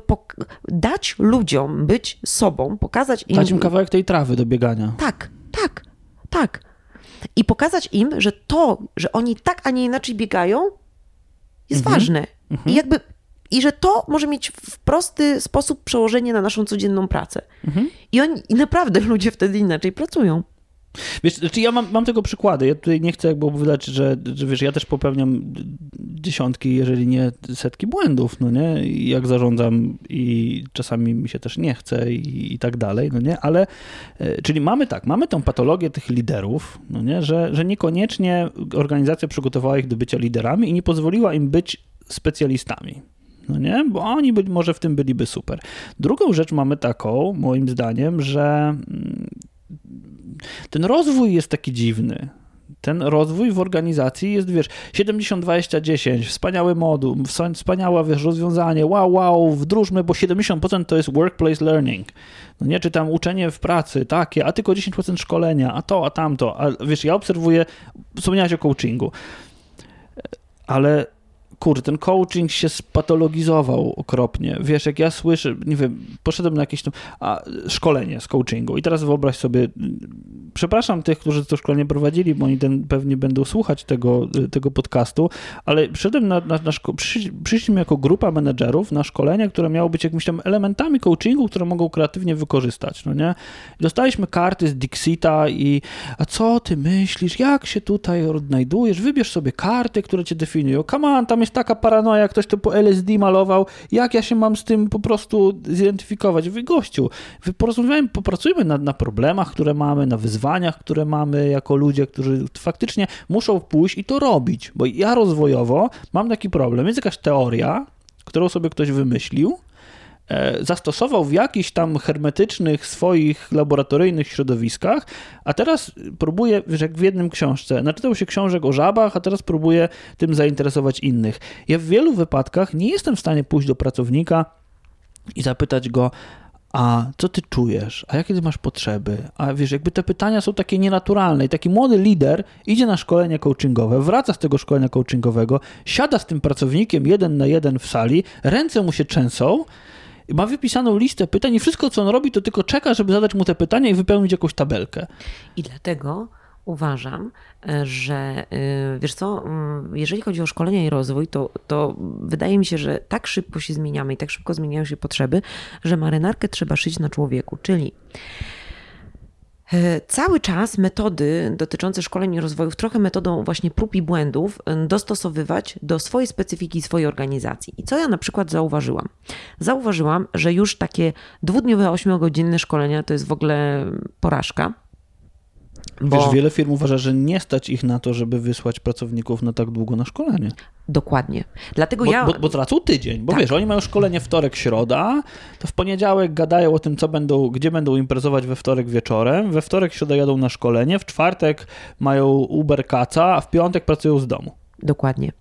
dać ludziom być sobą, pokazać im... Dać im kawałek tej trawy do biegania. Tak, tak, tak. I pokazać im, że to, że oni tak, a nie inaczej biegają, jest mhm. ważne. Mhm. I jakby i że to może mieć w prosty sposób przełożenie na naszą codzienną pracę. Mhm. I, oni, I naprawdę ludzie wtedy inaczej pracują. Wiesz, znaczy ja mam, mam tego przykłady. Ja tutaj nie chcę jakby opowiadać, że, że wiesz, ja też popełniam dziesiątki, jeżeli nie setki błędów, no nie? Jak zarządzam i czasami mi się też nie chce i, i tak dalej, no nie? Ale, e, czyli mamy tak, mamy tą patologię tych liderów, no nie? Że, że niekoniecznie organizacja przygotowała ich do bycia liderami i nie pozwoliła im być specjalistami no nie? Bo oni być może w tym byliby super. Drugą rzecz mamy taką, moim zdaniem, że mm, ten rozwój jest taki dziwny. Ten rozwój w organizacji jest, wiesz, 70-20-10, wspaniały moduł, wspaniałe, wiesz, rozwiązanie, wow, wow, wdróżmy, bo 70% to jest workplace learning. No nie, czy tam uczenie w pracy, takie, a tylko 10% szkolenia, a to, a tamto. A wiesz, ja obserwuję, wspomniałeś o coachingu, ale kurde, ten coaching się spatologizował okropnie. Wiesz, jak ja słyszę, nie wiem, poszedłem na jakieś tam, a, szkolenie z coachingu i teraz wyobraź sobie, przepraszam tych, którzy to szkolenie prowadzili, bo oni ten, pewnie będą słuchać tego, tego podcastu, ale przyszedłem na, na, na szko- przysz, przyszliśmy jako grupa menedżerów na szkolenie, które miało być jakimiś tam elementami coachingu, które mogą kreatywnie wykorzystać, no nie? Dostaliśmy karty z Dixita i a co ty myślisz, jak się tutaj odnajdujesz, wybierz sobie karty, które cię definiują, come on, tam jest taka paranoja, ktoś to po LSD malował, jak ja się mam z tym po prostu zidentyfikować? Wy gościu, wy porozmawiajmy, popracujmy nad, na problemach, które mamy, na wyzwaniach, które mamy jako ludzie, którzy faktycznie muszą pójść i to robić, bo ja rozwojowo mam taki problem, jest jakaś teoria, którą sobie ktoś wymyślił, zastosował w jakichś tam hermetycznych swoich laboratoryjnych środowiskach, a teraz próbuje, wiesz, jak w jednym książce, naczytał się książek o żabach, a teraz próbuje tym zainteresować innych. Ja w wielu wypadkach nie jestem w stanie pójść do pracownika i zapytać go, a co ty czujesz? A jakie ty masz potrzeby? A wiesz, jakby te pytania są takie nienaturalne i taki młody lider idzie na szkolenie coachingowe, wraca z tego szkolenia coachingowego, siada z tym pracownikiem jeden na jeden w sali, ręce mu się trzęsą, ma wypisaną listę pytań i wszystko, co on robi, to tylko czeka, żeby zadać mu te pytania i wypełnić jakąś tabelkę. I dlatego uważam, e, że e, wiesz co, mm, jeżeli chodzi o szkolenie i rozwój, to, to wydaje mi się, że tak szybko się zmieniamy i tak szybko zmieniają się potrzeby, że marynarkę trzeba szyć na człowieku. Czyli cały czas metody dotyczące szkoleń i rozwojów, trochę metodą właśnie prób i błędów, e, dostosowywać do swojej specyfiki, swojej organizacji. I co ja na przykład zauważyłam? Zauważyłam, że już takie dwudniowe, ośmiogodzinne szkolenia to jest w ogóle porażka bo... Wiesz, wiele firm uważa, że nie stać ich na to, żeby wysłać pracowników na tak długo na szkolenie. Dokładnie. Dlatego bo, ja. Bo, bo tracą tydzień, bo tak. wiesz, oni mają szkolenie wtorek, środa, to w poniedziałek gadają o tym, co będą, gdzie będą imprezować we wtorek wieczorem, we wtorek, środa jadą na szkolenie, w czwartek mają Uber Kaca, a w piątek pracują z domu. Dokładnie.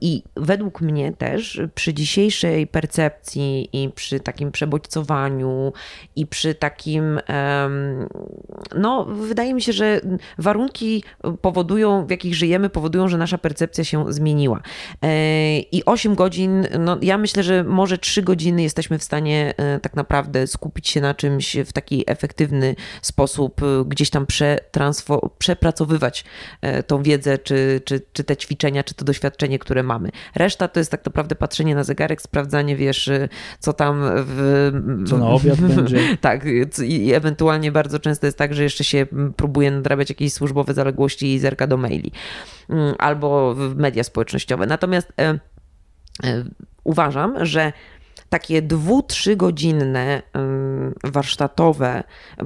I według mnie też przy dzisiejszej percepcji i przy takim przebodźcowaniu i przy takim, no wydaje mi się, że warunki powodują, w jakich żyjemy, powodują, że nasza percepcja się zmieniła. E, I 8 godzin, no ja myślę, że może 3 godziny jesteśmy w stanie e, tak naprawdę skupić się na czymś w taki efektywny sposób, e, gdzieś tam przepracowywać tą wiedzę, czy, czy, czy te ćwiczenia, czy to doświadczenie, które mamy. Reszta to jest tak naprawdę patrzenie na zegarek, sprawdzanie, wiesz, co tam w... Co na obiad będzie. tak, i ewentualnie bardzo często jest tak, że jeszcze się próbuje nadrabiać jakieś służbowe zaległości i zerka do maili. Mm, albo w media społecznościowe. Natomiast e, e, uważam, że takie dwu, trzygodzinne warsztatowe,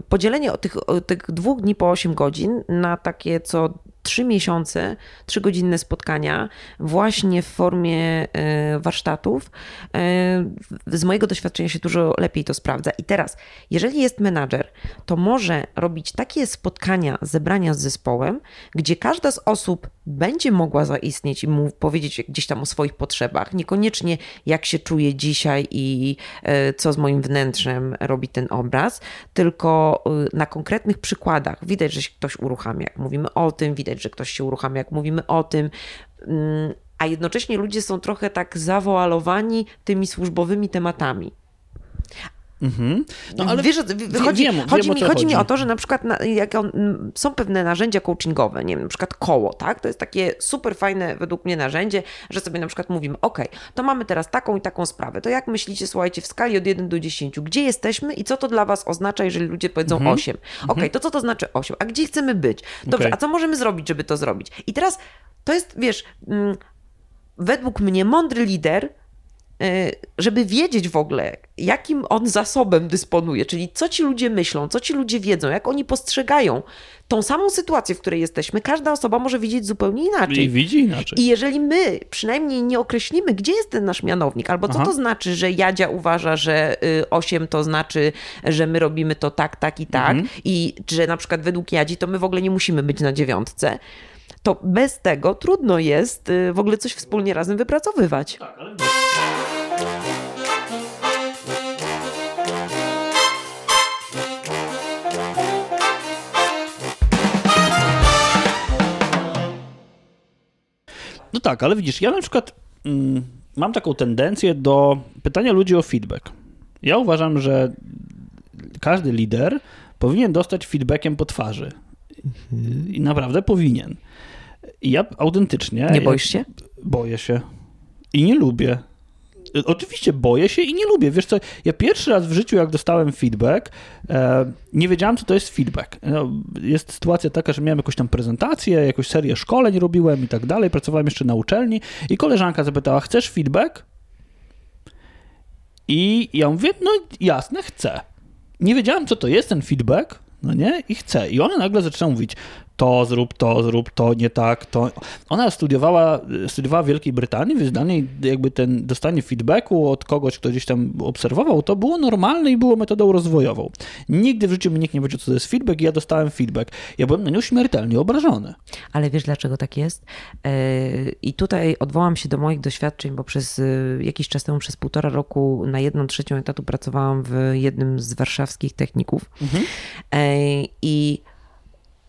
podzielenie tych, tych dwóch dni po 8 godzin na takie co trzy miesiące, trzygodzinne spotkania właśnie w formie e, warsztatów. E, z mojego doświadczenia się dużo lepiej to sprawdza. I teraz, jeżeli jest menadżer, to może robić takie spotkania, zebrania z zespołem, gdzie każda z osób będzie mogła zaistnieć i mu powiedzieć gdzieś tam o swoich potrzebach, niekoniecznie jak się czuje dzisiaj i e, co z moim wnętrzem robi ten obraz, tylko na konkretnych przykładach. Widać, że ktoś uruchamia, jak mówimy o tym, widać, widać, że ktoś się uruchamia, jak mówimy o tym. Mm, a jednocześnie ludzie są trochę tak zawoalowani tymi służbowymi tematami. Mhm. No, ale wiesz, chodzi, wiem, chodzi, wiem, mi, chodzi, mi o to, że na przykład na, jak on, są pewne narzędzia coachingowe, nie wiem, na przykład koło, tak? To jest takie super fajne według mnie narzędzie, że sobie na przykład mówimy, ok, to mamy teraz taką i taką sprawę, to jak myślicie, słuchajcie, w skali od 1 do 10, gdzie jesteśmy i co to dla was oznacza, jeżeli ludzie powiedzą mhm. 8? Ok, mhm. to co to znaczy 8? A gdzie chcemy być? Dobrze, okay. a co możemy zrobić, żeby to zrobić? I teraz to jest, wiesz, według mnie mądry lider żeby wiedzieć w ogóle, jakim on zasobem dysponuje, czyli co ci ludzie myślą, co ci ludzie wiedzą, jak oni postrzegają tą samą sytuację, w której jesteśmy, każda osoba może widzieć zupełnie inaczej. I widzi inaczej. I jeżeli my przynajmniej nie określimy, gdzie jest ten nasz mianownik, albo co Aha. to znaczy, że Jadzia uważa, że 8 y, to znaczy, że my robimy to tak, tak i tak, mhm. i że na przykład według Jadzi to my w ogóle nie musimy być na dziewiątce, to bez tego trudno jest y, w ogóle coś wspólnie razem wypracowywać. Tak, ale... No tak, ale widzisz, ja na przykład mm, mam taką tendencję do pytania ludzi o feedback. Ja uważam, że każdy lider powinien dostać feedbackiem po twarzy. I naprawdę powinien. I ja autentycznie. Nie boisz się? Boję się. I nie lubię. Oczywiście boję się i nie lubię. Wiesz co, ja pierwszy raz w życiu, jak dostałem feedback, e, nie wiedziałem, co to jest feedback. No, jest sytuacja taka, że miałem jakąś tam prezentację, jakąś serię szkoleń robiłem i tak dalej, pracowałem jeszcze na uczelni i koleżanka zapytała, chcesz feedback? I ja mówię, no jasne, chcę. Nie wiedziałem, co to jest ten feedback, no nie? I chcę. I ona nagle zaczyna mówić, to zrób, to zrób, to nie tak, to... Ona studiowała, studiowała w Wielkiej Brytanii, więc dla niej jakby ten dostanie feedbacku od kogoś, kto gdzieś tam obserwował, to było normalne i było metodą rozwojową. Nigdy w życiu mi nikt nie powiedział, co to jest feedback i ja dostałem feedback. Ja byłem na nią śmiertelnie obrażony. Ale wiesz, dlaczego tak jest? E, I tutaj odwołam się do moich doświadczeń, bo przez e, jakiś czas temu, przez półtora roku na jedną trzecią etatu pracowałam w jednym z warszawskich techników. Mhm. E, I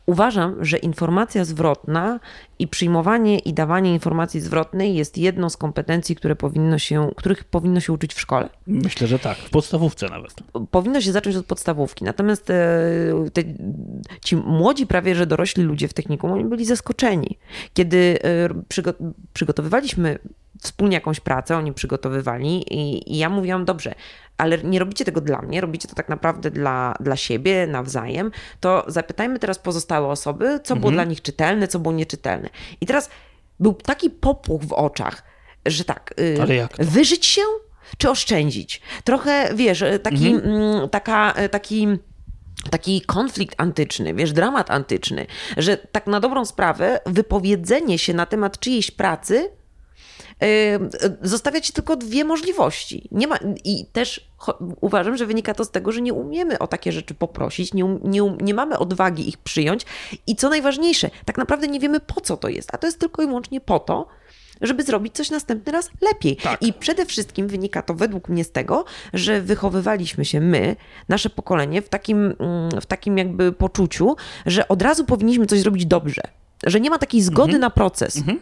Uważam, że informacja zwrotna i przyjmowanie i dawanie informacji zwrotnej jest jedną z kompetencji, które powinno się, których powinno się uczyć w szkole. Myślę, że tak, w podstawówce nawet. Powinno się zacząć od podstawówki. Natomiast e, te, ci młodzi, prawie że dorośli ludzie w technikum, oni byli zaskoczeni. Kiedy e, przygotowywaliśmy wspólnie jakąś pracę, oni przygotowywali i, i ja mówiłam, dobrze, ale nie robicie tego dla mnie, robicie to tak naprawdę dla, dla siebie nawzajem, to zapytajmy teraz pozostałe osoby, co mhm. było dla nich czytelne, co było nieczytelne. I teraz był taki popuch w oczach, że tak, y, wyżyć się czy oszczędzić? Trochę, wiesz, taki, mhm. Mm, taka, taki taki konflikt antyczny, wiesz, dramat antyczny, że tak na dobrą sprawę wypowiedzenie się na temat czyjejś pracy zostawia ci tylko dwie możliwości. Nie ma, I też uważam, że wynika to z tego, że nie umiemy o takie rzeczy poprosić, nie, um, nie, um, nie mamy odwagi ich przyjąć i co najważniejsze, tak naprawdę nie wiemy po co to jest, a to jest tylko i wyłącznie po to, żeby zrobić coś następny raz lepiej. Tak. I przede wszystkim wynika to według mnie z tego, że wychowywaliśmy się my, nasze pokolenie, w takim, mm, w takim jakby poczuciu, że od razu powinniśmy coś zrobić dobrze. Że nie ma takiej zgody mhm. na proces. Mhm.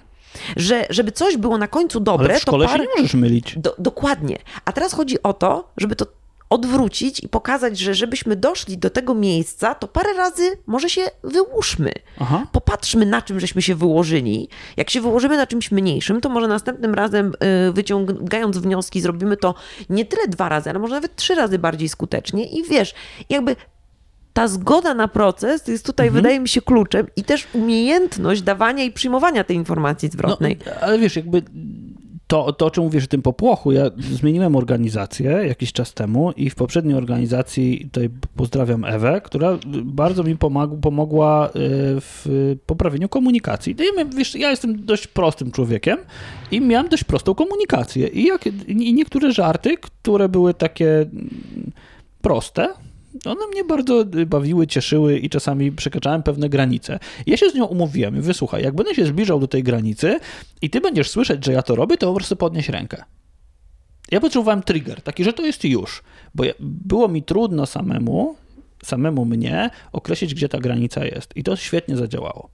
Że żeby coś było na końcu dobre, Ale w szkole to parę... się nie możesz mylić. Do, dokładnie. A teraz chodzi o to, żeby to odwrócić i pokazać, że żebyśmy doszli do tego miejsca, to parę razy może się wyłóżmy. Aha. Popatrzmy, na czym żeśmy się wyłożyli. Jak się wyłożymy na czymś mniejszym, to może następnym razem, y, wyciągając wnioski, zrobimy to nie tyle dwa razy, ale może nawet trzy razy bardziej skutecznie. I wiesz, jakby ta zgoda na proces jest tutaj, mhm. wydaje mi się, kluczem i też umiejętność dawania i przyjmowania tej informacji zwrotnej. No, ale wiesz, jakby to, to, o czym mówisz, o tym popłochu, ja zmieniłem organizację jakiś czas temu i w poprzedniej organizacji, tutaj pozdrawiam Ewę, która bardzo mi pomag, pomogła y, w poprawieniu komunikacji. No I wiesz, ja jestem dość prostym człowiekiem i miałem dość prostą komunikację. I, jak, i niektóre żarty, które były takie proste, one mnie bardzo bawiły, cieszyły i czasami przekraczałem pewne granice. Ja się z nią umówiłem. Wysłuchaj, jak będę się zbliżał do tej granicy i ty będziesz słyszeć, że ja to robię, to po prostu podnieś rękę. Ja potrzebowałem trigger, taki, że to jest już, bo było mi trudno samemu, samemu mnie określić, gdzie ta granica jest. I to świetnie zadziałało.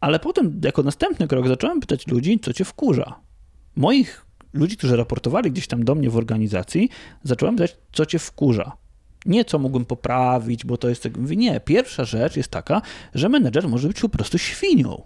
Ale potem, jako następny krok, zacząłem pytać ludzi, co cię wkurza. Moich ludzi, którzy raportowali gdzieś tam do mnie w organizacji, zacząłem pytać, co cię wkurza nie co mógłbym poprawić, bo to jest tak. Nie, pierwsza rzecz jest taka, że menedżer może być po prostu świnią.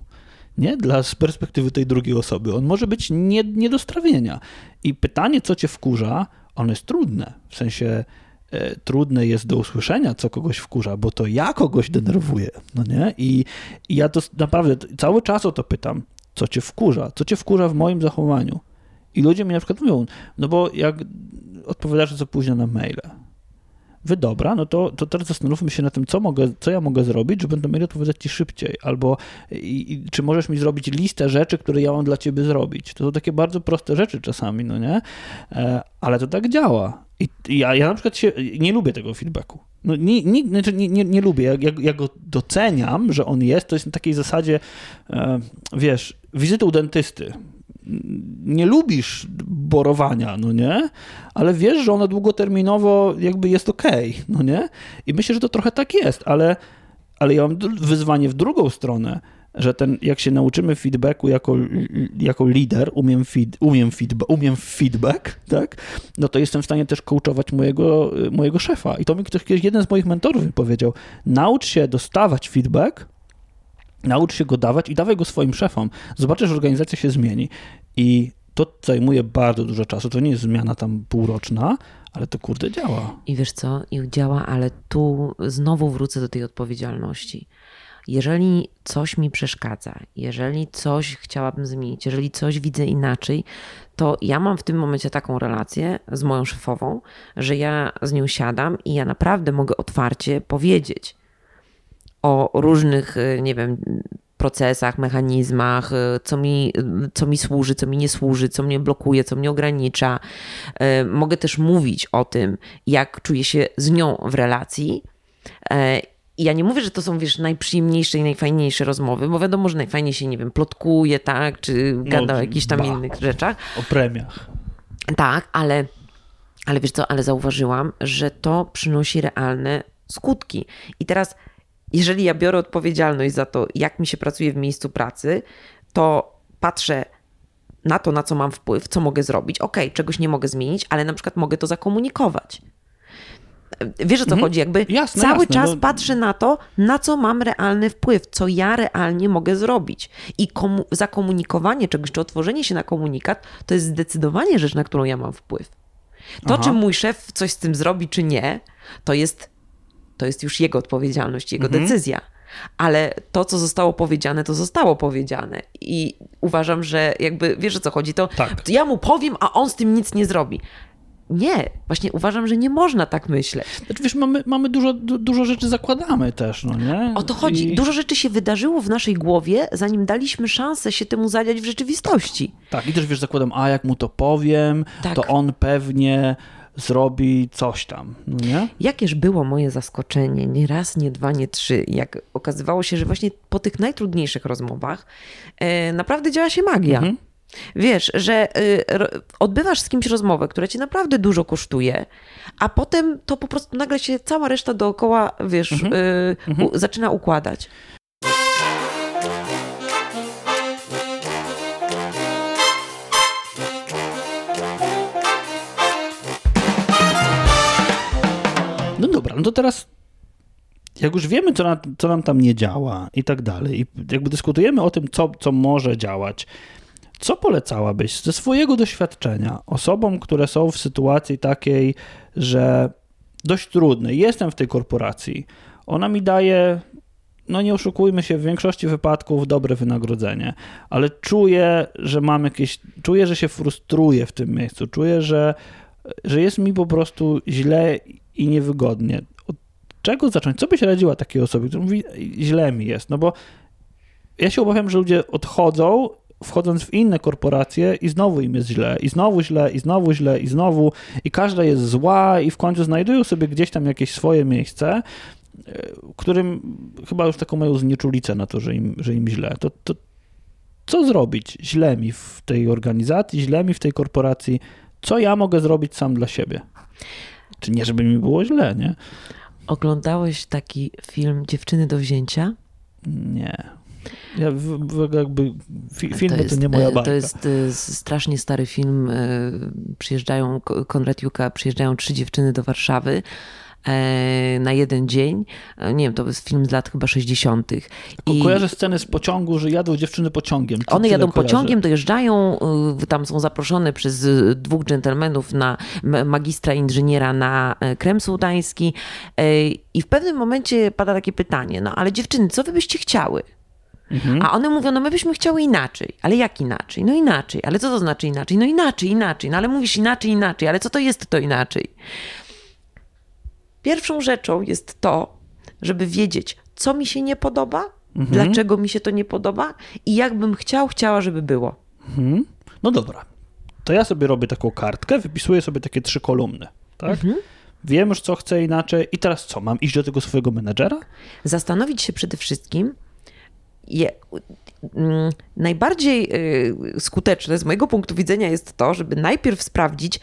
Nie? Dla, z perspektywy tej drugiej osoby. On może być nie, nie do strawienia. I pytanie, co cię wkurza, ono jest trudne. W sensie e, trudne jest do usłyszenia, co kogoś wkurza, bo to ja kogoś denerwuję. No nie? I, I ja to naprawdę cały czas o to pytam, co cię wkurza, co cię wkurza w moim zachowaniu. I ludzie mi na przykład mówią, no bo jak odpowiadasz za późno na maile, wy dobra, no to, to teraz zastanówmy się na tym, co, mogę, co ja mogę zrobić, żeby będę mieli odpowiedzieć ci szybciej, albo i, i, czy możesz mi zrobić listę rzeczy, które ja mam dla ciebie zrobić. To są takie bardzo proste rzeczy czasami, no nie? E, ale to tak działa. I ja, ja na przykład się, nie lubię tego feedbacku. No, nie, nie, znaczy nie, nie, nie lubię. Ja, ja, ja, go doceniam, że on jest. To jest na takiej zasadzie, e, wiesz, wizyty u dentysty nie lubisz borowania, no nie? Ale wiesz, że ona długoterminowo jakby jest ok, no nie? I myślę, że to trochę tak jest, ale, ale ja mam wyzwanie w drugą stronę, że ten, jak się nauczymy feedbacku jako, jako lider, umiem, feed, umiem, feedback, umiem feedback, tak? No to jestem w stanie też coachować mojego, mojego szefa. I to mi ktoś, jeden z moich mentorów mi powiedział, naucz się dostawać feedback, Naucz się go dawać i dawaj go swoim szefom. Zobaczysz, że organizacja się zmieni. I to zajmuje bardzo dużo czasu. To nie jest zmiana tam półroczna, ale to kurde działa. I wiesz co, i działa, ale tu znowu wrócę do tej odpowiedzialności. Jeżeli coś mi przeszkadza, jeżeli coś chciałabym zmienić, jeżeli coś widzę inaczej, to ja mam w tym momencie taką relację z moją szefową, że ja z nią siadam i ja naprawdę mogę otwarcie powiedzieć o różnych, y, nie wiem, procesach, mechanizmach, y, co mi, co mi służy, co mi nie służy, co mnie blokuje, co mnie ogranicza. Y, mogę też mówić o tym, jak czuję się z nią w relacji. I ja nie mówię, że to są, wiesz, najprzyjemniejsze i najfajniejsze rozmowy, bo wiadomo, że najfajniej się, nie wiem, plotkuje, tak, czy gada no, o jakichś tam ba, innych rzeczach. O premiach. Tak, ale, ale wiesz co, ale zauważyłam, że to przynosi realne skutki. I teraz jeżeli ja biorę odpowiedzialność za to, jak mi się pracuje w miejscu pracy, to patrzę na to, na co mam wpływ, co mogę zrobić. Ok, czegoś nie mogę zmienić, ale na przykład mogę to zakomunikować. Wiesz o co mhm. chodzi? Jakby jasne, cały jasne, czas no... patrzę na to, na co mam realny wpływ, co ja realnie mogę zrobić. I komu- zakomunikowanie czegoś, czy otworzenie się na komunikat, to jest zdecydowanie rzecz, na którą ja mam wpływ. To, Aha. czy mój szef coś z tym zrobi, czy nie, to jest to jest już jego odpowiedzialność, jego mhm. decyzja. Ale to, co zostało powiedziane, to zostało powiedziane. I uważam, że jakby wiesz o co chodzi, to, tak. to ja mu powiem, a on z tym nic nie zrobi. Nie, właśnie uważam, że nie można tak myśleć. Znaczy, wiesz, mamy, mamy dużo, dużo rzeczy zakładamy też, no nie? O to chodzi. I... Dużo rzeczy się wydarzyło w naszej głowie, zanim daliśmy szansę się temu zadziać w rzeczywistości. Tak, i też wiesz, zakładam, a jak mu to powiem, tak. to on pewnie zrobi coś tam, no nie? Jakież było moje zaskoczenie, nie raz, nie dwa, nie trzy, jak okazywało się, że właśnie po tych najtrudniejszych rozmowach e, naprawdę działa się magia. Mhm. Wiesz, że y, odbywasz z kimś rozmowę, która ci naprawdę dużo kosztuje, a potem to po prostu nagle się cała reszta dookoła, wiesz, mhm. Y, mhm. zaczyna układać. Dobra, no to teraz jak już wiemy, co, na, co nam tam nie działa i tak dalej, i jakby dyskutujemy o tym, co, co może działać, co polecałabyś ze swojego doświadczenia osobom, które są w sytuacji takiej, że dość trudnej, jestem w tej korporacji, ona mi daje no nie oszukujmy się, w większości wypadków dobre wynagrodzenie, ale czuję, że mam jakieś, czuję, że się frustruję w tym miejscu, czuję, że, że jest mi po prostu źle i niewygodnie. Od czego zacząć? Co byś radziła takiej osobie, która mówi, źle mi jest? No bo ja się obawiam, że ludzie odchodzą, wchodząc w inne korporacje i znowu im jest źle, i znowu źle, i znowu źle, i znowu, i każda jest zła, i w końcu znajdują sobie gdzieś tam jakieś swoje miejsce, którym chyba już taką mają znieczulicę na to, że im, że im źle. To, to co zrobić źle mi w tej organizacji, źle mi w tej korporacji? Co ja mogę zrobić sam dla siebie? Czy nie, żeby mi było źle, nie? Oglądałeś taki film Dziewczyny do wzięcia? Nie. Ja w, w, jakby fi, film to, jest, to nie moja bajka. To jest e, strasznie stary film. E, przyjeżdżają, Konrad Juka, przyjeżdżają trzy dziewczyny do Warszawy E, na jeden dzień. E, nie wiem, to jest film z lat chyba 60. I kojarzę sceny z pociągu, że jadą dziewczyny pociągiem. One jadą kojarzę. pociągiem, dojeżdżają, y, tam są zaproszone przez dwóch dżentelmenów na magistra inżyniera na e, krem sułtański i w pewnym momencie pada takie pytanie, no ale dziewczyny, co wy byście chciały? Mhm. A one mówią, no my byśmy chciały inaczej. Ale jak inaczej? No inaczej. Ale co to znaczy inaczej? No inaczej, inaczej. No ale mówisz inaczej, inaczej. Ale co to jest to inaczej? Pierwszą rzeczą jest to, żeby wiedzieć, co mi się nie podoba, mhm. dlaczego mi się to nie podoba i jakbym chciał, chciała, żeby było. Mhm. No dobra. To ja sobie robię taką kartkę, wypisuję sobie takie trzy kolumny, tak? Mhm. Wiem już, co chcę inaczej i teraz co? Mam iść do tego swojego menedżera? Zastanowić się przede wszystkim, je, mm, najbardziej y, skuteczne z mojego punktu widzenia jest to, żeby najpierw sprawdzić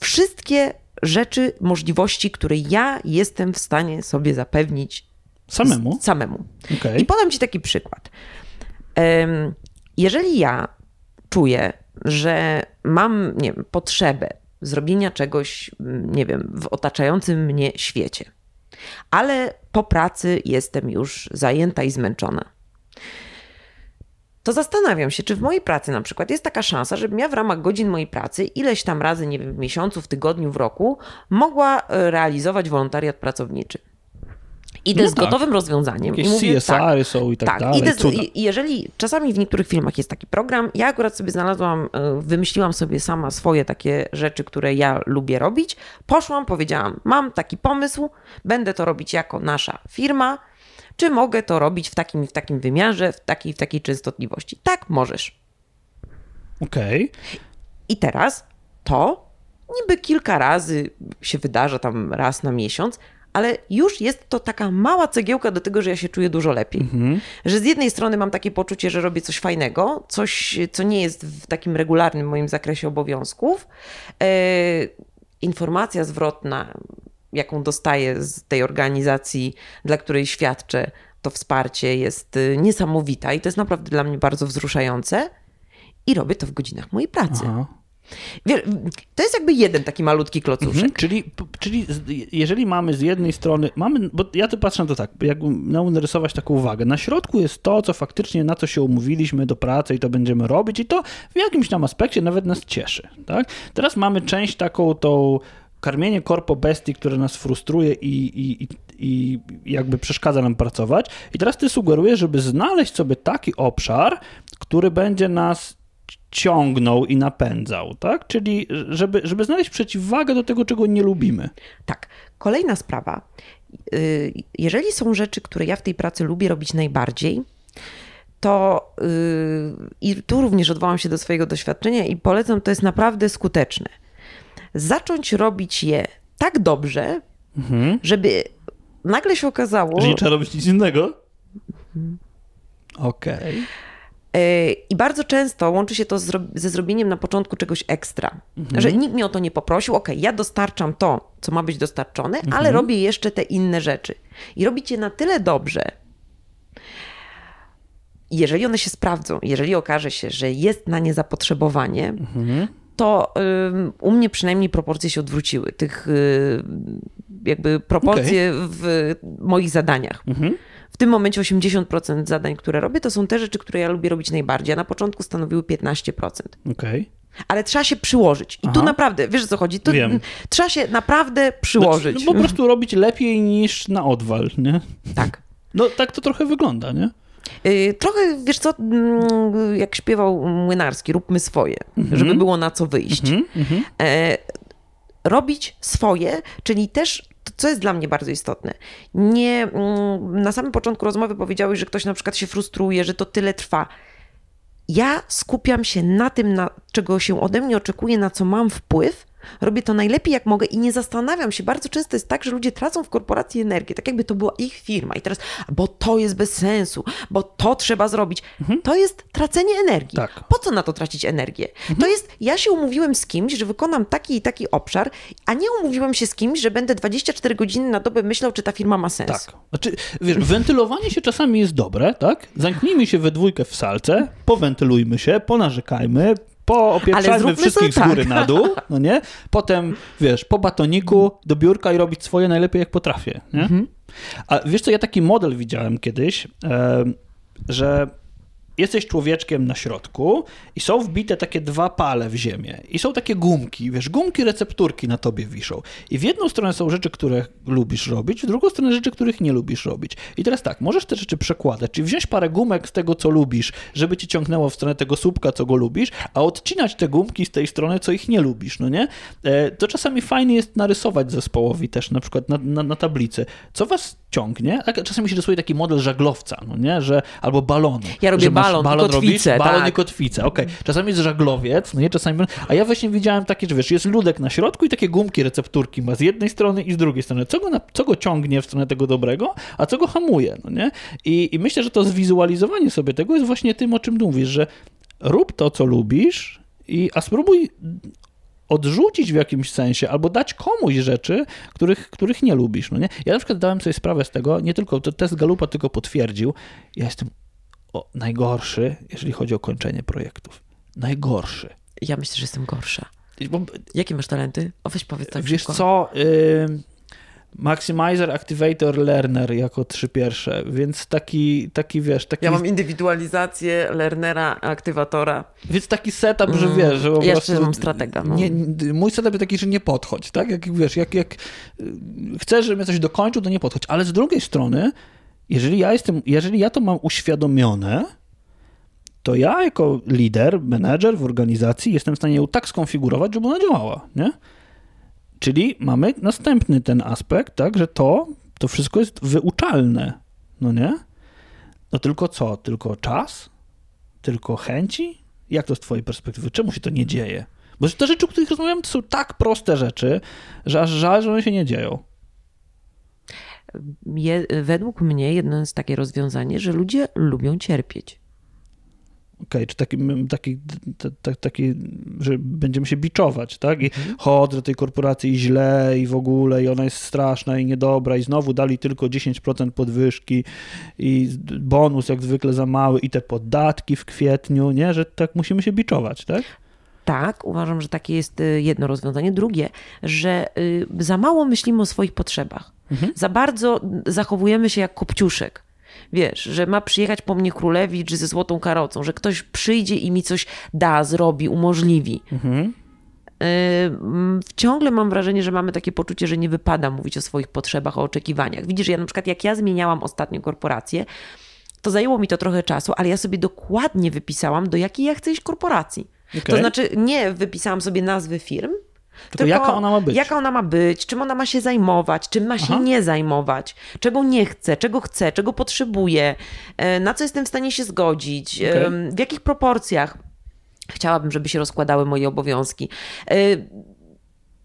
wszystkie rzeczy, możliwości, które ja jestem w stanie sobie zapewnić samemu. Z, samemu. Okay. I podam Ci taki przykład. Jeżeli ja czuję, że mam nie wiem, potrzebę zrobienia czegoś, nie wiem, w otaczającym mnie świecie, ale po pracy jestem już zajęta i zmęczona to zastanawiam się, czy w mojej pracy na przykład jest taka szansa, żebym ja w ramach godzin mojej pracy ileś tam razy, nie wiem, w miesiącu, w tygodniu, w roku mogła e, realizować wolontariat pracowniczy. Idę no z tak. gotowym rozwiązaniem. Jakieś i mówię, CSR tak, są i tak, tak dalej. Idę z, i jeżeli czasami w niektórych filmach jest taki program, ja akurat sobie znalazłam, e, wymyśliłam sobie sama swoje takie rzeczy, które ja lubię robić. Poszłam, powiedziałam, mam taki pomysł, będę to robić jako nasza firma czy mogę to robić w takim w takim wymiarze, w takiej w takiej częstotliwości. Tak, możesz. Okej. Okay. I teraz to niby kilka razy się wydarza tam raz na miesiąc, ale już jest to taka mała cegiełka do tego, że ja się czuję dużo lepiej. Mhm. Że z jednej strony mam takie poczucie, że robię coś fajnego, coś, co nie jest w takim regularnym moim zakresie obowiązków. E, informacja zwrotna jaką dostaję z tej organizacji, dla której świadczę, to wsparcie jest y, niesamowita i to jest naprawdę dla mnie bardzo wzruszające. I robię to w godzinach mojej pracy. Aha. To jest jakby jeden taki malutki klocuszek. Mhm, czyli, czyli jeżeli mamy z jednej strony, mamy, bo ja to patrzę na to tak, jakby miał narysować taką uwagę. Na środku jest to, co faktycznie na co się umówiliśmy do pracy i to będziemy robić i to w jakimś tam aspekcie nawet nas cieszy. Tak? Teraz mamy część taką tą karmienie korpo bestii, które nas frustruje i, i, i jakby przeszkadza nam pracować. I teraz ty sugerujesz, żeby znaleźć sobie taki obszar, który będzie nas ciągnął i napędzał, tak? Czyli żeby, żeby znaleźć przeciwwagę do tego, czego nie lubimy. Tak. Kolejna sprawa. Y, jeżeli są rzeczy, które ja w tej pracy lubię robić najbardziej, to yy, i tu również odwołam się do swojego doświadczenia i polecam, to jest naprawdę skuteczne zacząć robić je tak dobrze, mhm. żeby nagle się okazało. Że nie trzeba robić nic innego? Mhm. Okej. Okay. E, I bardzo często łączy się to ze zrobieniem na początku czegoś ekstra. Mhm. Że nikt mnie o to nie poprosił, ok, ja dostarczam to, co ma być dostarczone, mhm. ale robię jeszcze te inne rzeczy. I robicie na tyle dobrze, jeżeli one się sprawdzą, jeżeli okaże się, że jest na nie zapotrzebowanie, mhm to u mnie przynajmniej proporcje się odwróciły. Tych y, jakby proporcje okay. w moich zadaniach. Mhm. W tym momencie 80% zadań, które robię, to są te rzeczy, które ja lubię robić najbardziej, a na początku stanowiły 15%. Okej. Okay. Ale trzeba się przyłożyć. I Aha. tu naprawdę, wiesz o co chodzi? Tu Wiem. Trzeba się naprawdę przyłożyć. No, no po prostu robić lepiej niż na odwal, nie? Tak. No tak to trochę wygląda, nie? Y, trochę, wiesz co, mm, jak śpiewał Młynarski, róbmy swoje, Mhm. żeby było na co wyjść. E, robić swoje, czyli też, co jest dla mnie bardzo istotne, nie, mm, na samym początku rozmowy powiedziałeś, że ktoś na przykład się frustruje, że to tyle trwa. Ja skupiam się na tym, na, czego się ode mnie oczekuje, na co mam wpływ, robię to najlepiej jak mogę i nie zastanawiam się. Bardzo często jest tak, że ludzie tracą w korporacji energię, tak jakby to była ich firma i teraz, bo to jest bez sensu, bo to trzeba zrobić. To jest tracenie energii. Tak. Po co na to tracić energię? To jest, ja się umówiłem z kimś, że wykonam taki i taki obszar, a nie umówiłem się z kimś, że będę 24 godziny na dobę myślał, czy ta firma ma sens. Tak. Znaczy, wiesz, wentylowanie się czasami jest dobre, tak? Zamknijmy się we dwójkę w salce, powentylujmy się, ponarzekajmy, poopieprzajmy wszystkich z góry tak. na dół, no nie? Potem, wiesz, po batoniku do biurka i robić swoje najlepiej jak potrafię, nie? Mhm. A wiesz co, ja taki model widziałem kiedyś, że jesteś człowieczkiem na środku i są wbite takie dwa pale w ziemię i są takie gumki, wiesz, gumki recepturki na tobie wiszą. I w jedną stronę są rzeczy, które lubisz robić, w drugą stronę rzeczy, których nie lubisz robić. I teraz tak, możesz te rzeczy przekładać, czyli wziąć parę gumek z tego, co lubisz, żeby ci ciągnęło w stronę tego słupka, co go lubisz, a odcinać te gumki z tej strony, co ich nie lubisz, no nie? E, To czasami fajnie jest narysować zespołowi też, na przykład na, na, na tablicy. Co was ciągnie? Czasami się rysuje taki model żaglowca, no nie? Że, albo balonu. Ja robię balon balon robisz, kotwicę, balon tak. i kotwicę, okej. Czasami jest żaglowiec, no nie, czasami... A ja właśnie widziałem takie, że wiesz, jest ludek na środku i takie gumki, recepturki ma z jednej strony i z drugiej strony. Co go, na, co go ciągnie w stronę tego dobrego, a co go hamuje, no nie? I, I myślę, że to zwizualizowanie sobie tego jest właśnie tym, o czym mówisz, że rób to, co lubisz, i, a spróbuj odrzucić w jakimś sensie albo dać komuś rzeczy, których, których nie lubisz. No nie? Ja na przykład dałem sobie sprawę z tego, nie tylko, to test Galupa tylko potwierdził, ja jestem o, najgorszy, jeżeli chodzi o kończenie projektów. Najgorszy. Ja myślę, że jestem gorsza. Bo, Jakie masz talenty? O, weź powiedz tak wiesz szybko. co, y, Maximizer, Activator, Learner jako trzy pierwsze, więc taki, taki wiesz, taki, Ja mam indywidualizację learnera, aktywatora. więc taki setup, że Mm, wiesz, że po ja prostu... jeszcze mam stratega, no. Nie, mój setup jest taki, że nie podchodź, tak? Jak wiesz, jak, jak chcesz, żebym ja coś dokończył, to nie podchodź. Ale z drugiej strony, jeżeli ja jestem, jeżeli ja to mam uświadomione, to ja jako lider, menedżer w organizacji jestem w stanie ją tak skonfigurować, żeby ona działała, nie? Czyli mamy następny ten aspekt, tak, że to, to wszystko jest wyuczalne, no nie? No tylko co? Tylko czas? Tylko chęci? Jak to z twojej perspektywy? Czemu się to nie dzieje? Bo te rzeczy, o których rozmawiamy, to są tak proste rzeczy, że aż żal, że one się nie dzieją. Je, według mnie jedno jest takie rozwiązanie, że ludzie lubią cierpieć. Okej, czy taki, taki, t- t- taki, że będziemy się biczować, tak? I chodzę do tej korporacji źle i w ogóle, i ona jest straszna i niedobra, i znowu dali tylko 10% podwyżki, i bonus jak zwykle za mały, i te podatki w kwietniu, nie? Że tak musimy się biczować, tak? Tak, uważam, że takie jest y, jedno rozwiązanie. Drugie, że y, za mało myślimy o swoich potrzebach. Za bardzo zachowujemy się jak kopciuszek. Wiesz, że ma przyjechać po mnie królewicz ze złotą karocą, że ktoś przyjdzie i mi coś da, zrobi, umożliwi. Mhm. Y, mm, Ciągle mam wrażenie, że mamy takie poczucie, że nie wypada mówić o swoich potrzebach, o oczekiwaniach. Widzisz, ja na przykład jak ja zmieniałam ostatnio korporację, to zajęło mi to trochę czasu, ale ja sobie dokładnie wypisałam, do jakiej ja chcę iść korporacji. To Okej. znaczy, nie wypisałam sobie nazwy firm, Tylko jaka ona ma być? Jaka ona ma być, czym ona ma się zajmować, czym ma się Aha. nie zajmować, czego nie chce, czego chce, czego potrzebuje, e, na co jestem w stanie się zgodzić, Okej. em, w jakich proporcjach chciałabym, żeby się rozkładały moje obowiązki. E,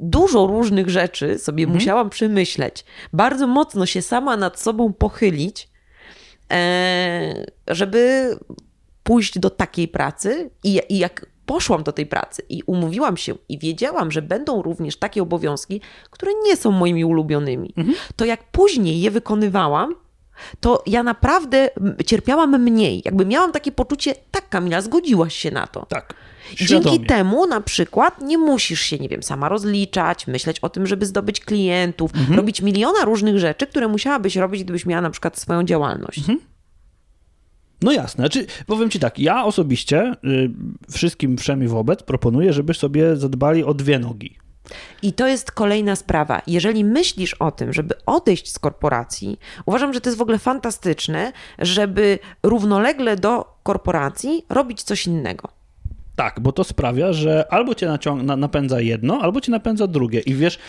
Dużo różnych rzeczy sobie Mhm. musiałam przemyśleć, bardzo mocno się sama nad sobą pochylić, e, żeby pójść do takiej pracy i, i jak poszłam do tej pracy i umówiłam się i wiedziałam, że będą również takie obowiązki, które nie są moimi ulubionymi, to jak później je wykonywałam, to ja naprawdę cierpiałam mniej. Jakby miałam takie poczucie, tak Kamila, zgodziłaś się na to. Tak. Świadomie. Dzięki temu na przykład nie musisz się, nie wiem, sama rozliczać, myśleć o tym, żeby zdobyć klientów, Mhm. robić miliona różnych rzeczy, które musiałabyś robić, gdybyś miała na przykład swoją działalność. Mhm. No jasne. Znaczy, powiem ci tak, ja osobiście y, wszystkim wszemi wobec proponuję, żeby sobie zadbali o dwie nogi. I to jest kolejna sprawa. Jeżeli myślisz o tym, żeby odejść z korporacji, uważam, że to jest w ogóle fantastyczne, żeby równolegle do korporacji robić coś innego. Tak, bo to sprawia, że albo cię napędza jedno, albo cię napędza drugie. I wiesz,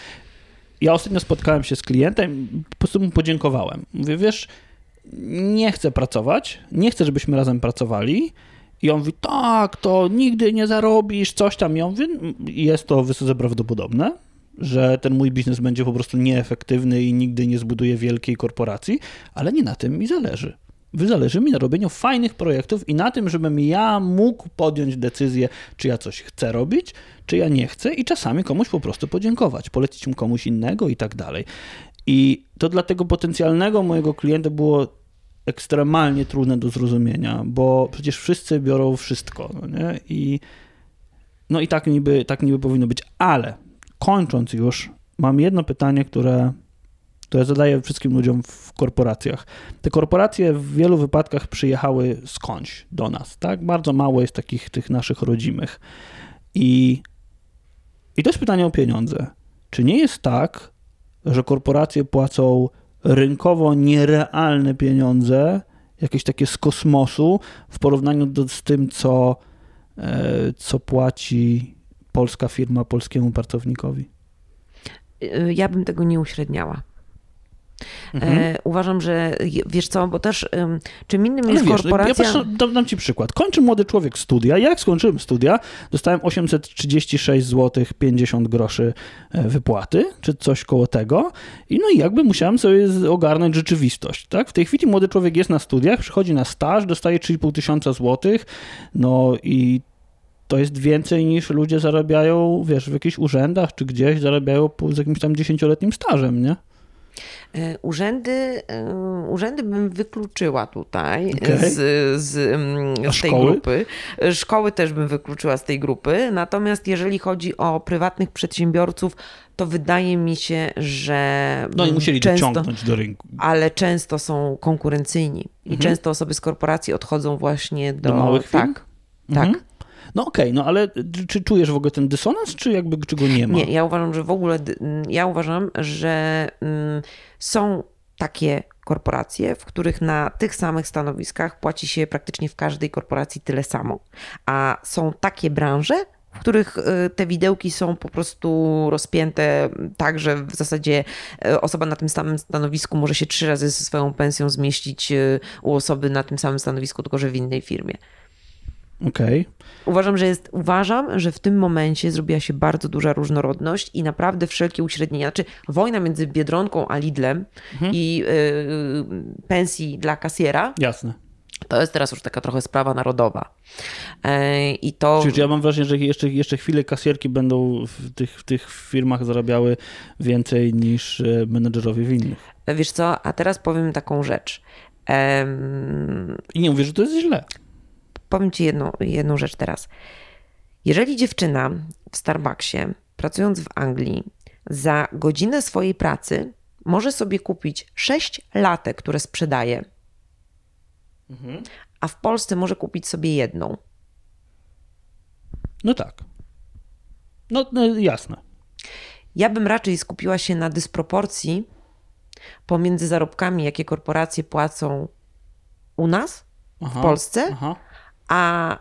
ja ostatnio spotkałem się z klientem, po prostu mu podziękowałem. Mówię, wiesz, nie chcę pracować, nie chcę, żebyśmy razem pracowali. I on mówi, tak, to nigdy nie zarobisz, coś tam. I on mówi, jest to wysoce prawdopodobne, że ten mój biznes będzie po prostu nieefektywny i nigdy nie zbuduje wielkiej korporacji, ale nie na tym mi zależy. Zależy mi na robieniu fajnych projektów i na tym, żebym ja mógł podjąć decyzję, czy ja coś chcę robić, czy ja nie chcę i czasami komuś po prostu podziękować, polecić mu komuś innego i tak dalej. I to dla tego potencjalnego mojego klienta było ekstremalnie trudne do zrozumienia, bo przecież wszyscy biorą wszystko, no nie? I no i tak niby, tak niby powinno być, ale kończąc już, mam jedno pytanie, które, które zadaję wszystkim ludziom w korporacjach. Te korporacje w wielu wypadkach przyjechały skądś do nas, tak? Bardzo mało jest takich tych naszych rodzimych. I, i to jest pytanie o pieniądze. Czy nie jest tak, że korporacje płacą rynkowo nierealne pieniądze, jakieś takie z kosmosu, w porównaniu do, z tym, co, e, co płaci polska firma polskiemu pracownikowi? Ja bym tego nie uśredniała. Mhm. E, uważam, że wiesz co, bo też ym, czym innym Ale jest wiesz, korporacja. ja patrzę, dam, dam ci przykład. Kończy młody człowiek studia. Jak skończyłem studia, dostałem 836 zł 50 groszy e, wypłaty, czy coś koło tego. I no i jakby musiałem sobie ogarnąć rzeczywistość. Tak? W tej chwili młody człowiek jest na studiach, przychodzi na staż, dostaje 3,5 tysiąca złotych, no i to jest więcej niż ludzie zarabiają, wiesz, w jakichś urzędach czy gdzieś zarabiają z jakimś tam 10-letnim stażem, nie? E, Urzędy, e, urzędy bym wykluczyła tutaj Okej. z, z, mm, z tej grupy. E, Szkoły też bym wykluczyła z tej grupy. Natomiast jeżeli chodzi o prywatnych przedsiębiorców, to wydaje mi się, że No i musieli często, dociągnąć do rynku. ale często są konkurencyjni i Mhm. często osoby z korporacji odchodzą właśnie do, Do małych firm? Tak. Mhm. Tak. No okej, no ale czy, czujesz w ogóle ten dysonans, czy jakby czy go nie ma? Nie, ja uważam, że w ogóle, dy- ja uważam, że mm, są takie korporacje, w których na tych samych stanowiskach płaci się praktycznie w każdej korporacji tyle samo. A są takie branże, w których y, te widełki są po prostu rozpięte tak, że w zasadzie y, osoba na tym samym stanowisku może się trzy razy ze swoją pensją zmieścić y, u osoby na tym samym stanowisku, tylko że w innej firmie. Okej. Uważam, że jest, uważam, że w tym momencie zrobiła się bardzo duża różnorodność i naprawdę wszelkie uśrednienia, znaczy wojna między Biedronką a Lidlem i y, pensji dla kasjera, Jasne. to jest teraz już taka trochę sprawa narodowa. E, I to... Czyli ja mam wrażenie, że jeszcze, jeszcze chwilę kasjerki będą w tych, w tych firmach zarabiały więcej niż e, menedżerowie w innych. Wiesz co, a teraz powiem taką rzecz. Em, I nie mówię, że to jest źle. Powiem ci jedną, jedną rzecz teraz. Jeżeli dziewczyna w Starbucksie, pracując w Anglii, za godzinę swojej pracy może sobie kupić 6 latek, które sprzedaje, a w Polsce może kupić sobie jedną. No tak. No, no jasne. Ja bym raczej skupiła się na dysproporcji pomiędzy zarobkami, jakie korporacje płacą u nas, Aha, w Polsce, Aha. A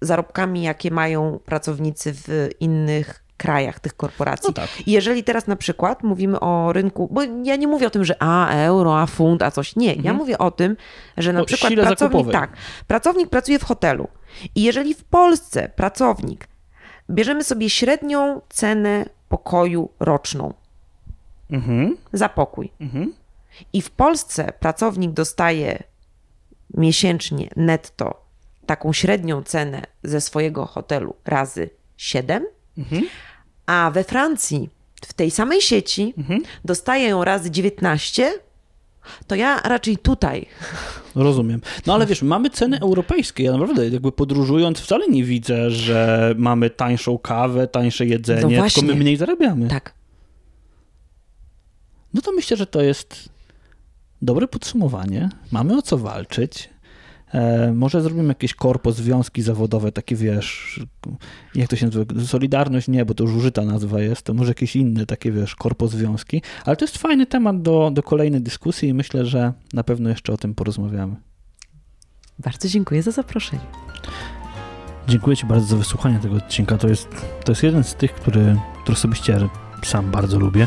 zarobkami, jakie mają pracownicy w innych krajach tych korporacji. No tak. I jeżeli teraz na przykład mówimy o rynku, bo ja nie mówię o tym, że a euro, a funt, a coś. Nie, ja mówię o tym, że na O przykład sile pracownik, zakupowej. tak, pracownik pracuje w hotelu i jeżeli w Polsce pracownik bierzemy sobie średnią cenę pokoju roczną Mhm. za pokój Mhm. i w Polsce pracownik dostaje miesięcznie netto taką średnią cenę ze swojego hotelu razy 7, Mhm. a we Francji w tej samej sieci Mhm. dostaje ją razy 19, to ja raczej tutaj. Rozumiem. No ale wiesz, mamy ceny europejskie. Ja naprawdę jakby podróżując wcale nie widzę, że mamy tańszą kawę, tańsze jedzenie, No tylko my mniej zarabiamy. Tak. No to myślę, że to jest dobre podsumowanie. Mamy o co walczyć. E, może zrobimy jakieś korpo, związki zawodowe, takie wiesz, jak to się nazywa? Solidarność nie, bo to już użyta nazwa jest, to może jakieś inne takie, wiesz, korpo, związki. Ale to jest fajny temat do, do kolejnej dyskusji i myślę, że na pewno jeszcze o tym porozmawiamy. Bardzo dziękuję za zaproszenie. Dziękuję Ci bardzo za wysłuchanie tego odcinka. To jest, to jest jeden z tych, który, który osobiście sam bardzo lubię.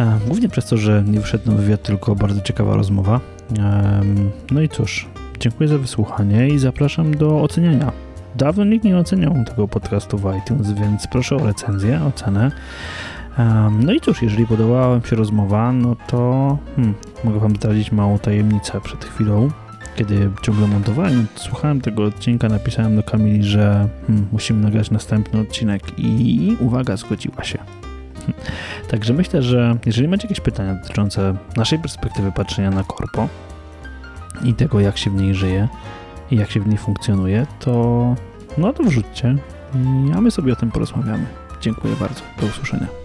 E, głównie przez to, że nie wyszedł na wywiad, tylko bardzo ciekawa rozmowa. No i cóż, dziękuję za wysłuchanie i zapraszam do oceniania. Dawno nikt nie oceniał tego podcastu w iTunes, więc proszę o recenzję, ocenę. No i cóż, jeżeli podobała Wam się rozmowa, no to hmm, mogę Wam zdradzić małą tajemnicę przed chwilą. Kiedy ciągle montowałem, słuchałem tego odcinka, napisałem do Kamili, że hmm, musimy nagrać następny odcinek i uwaga, zgodziła się. Także myślę, że jeżeli macie jakieś pytania dotyczące naszej perspektywy patrzenia na korpo i tego, jak się w niej żyje i jak się w niej funkcjonuje, to no to wrzućcie, a my sobie o tym porozmawiamy. Dziękuję bardzo. Do usłyszenia.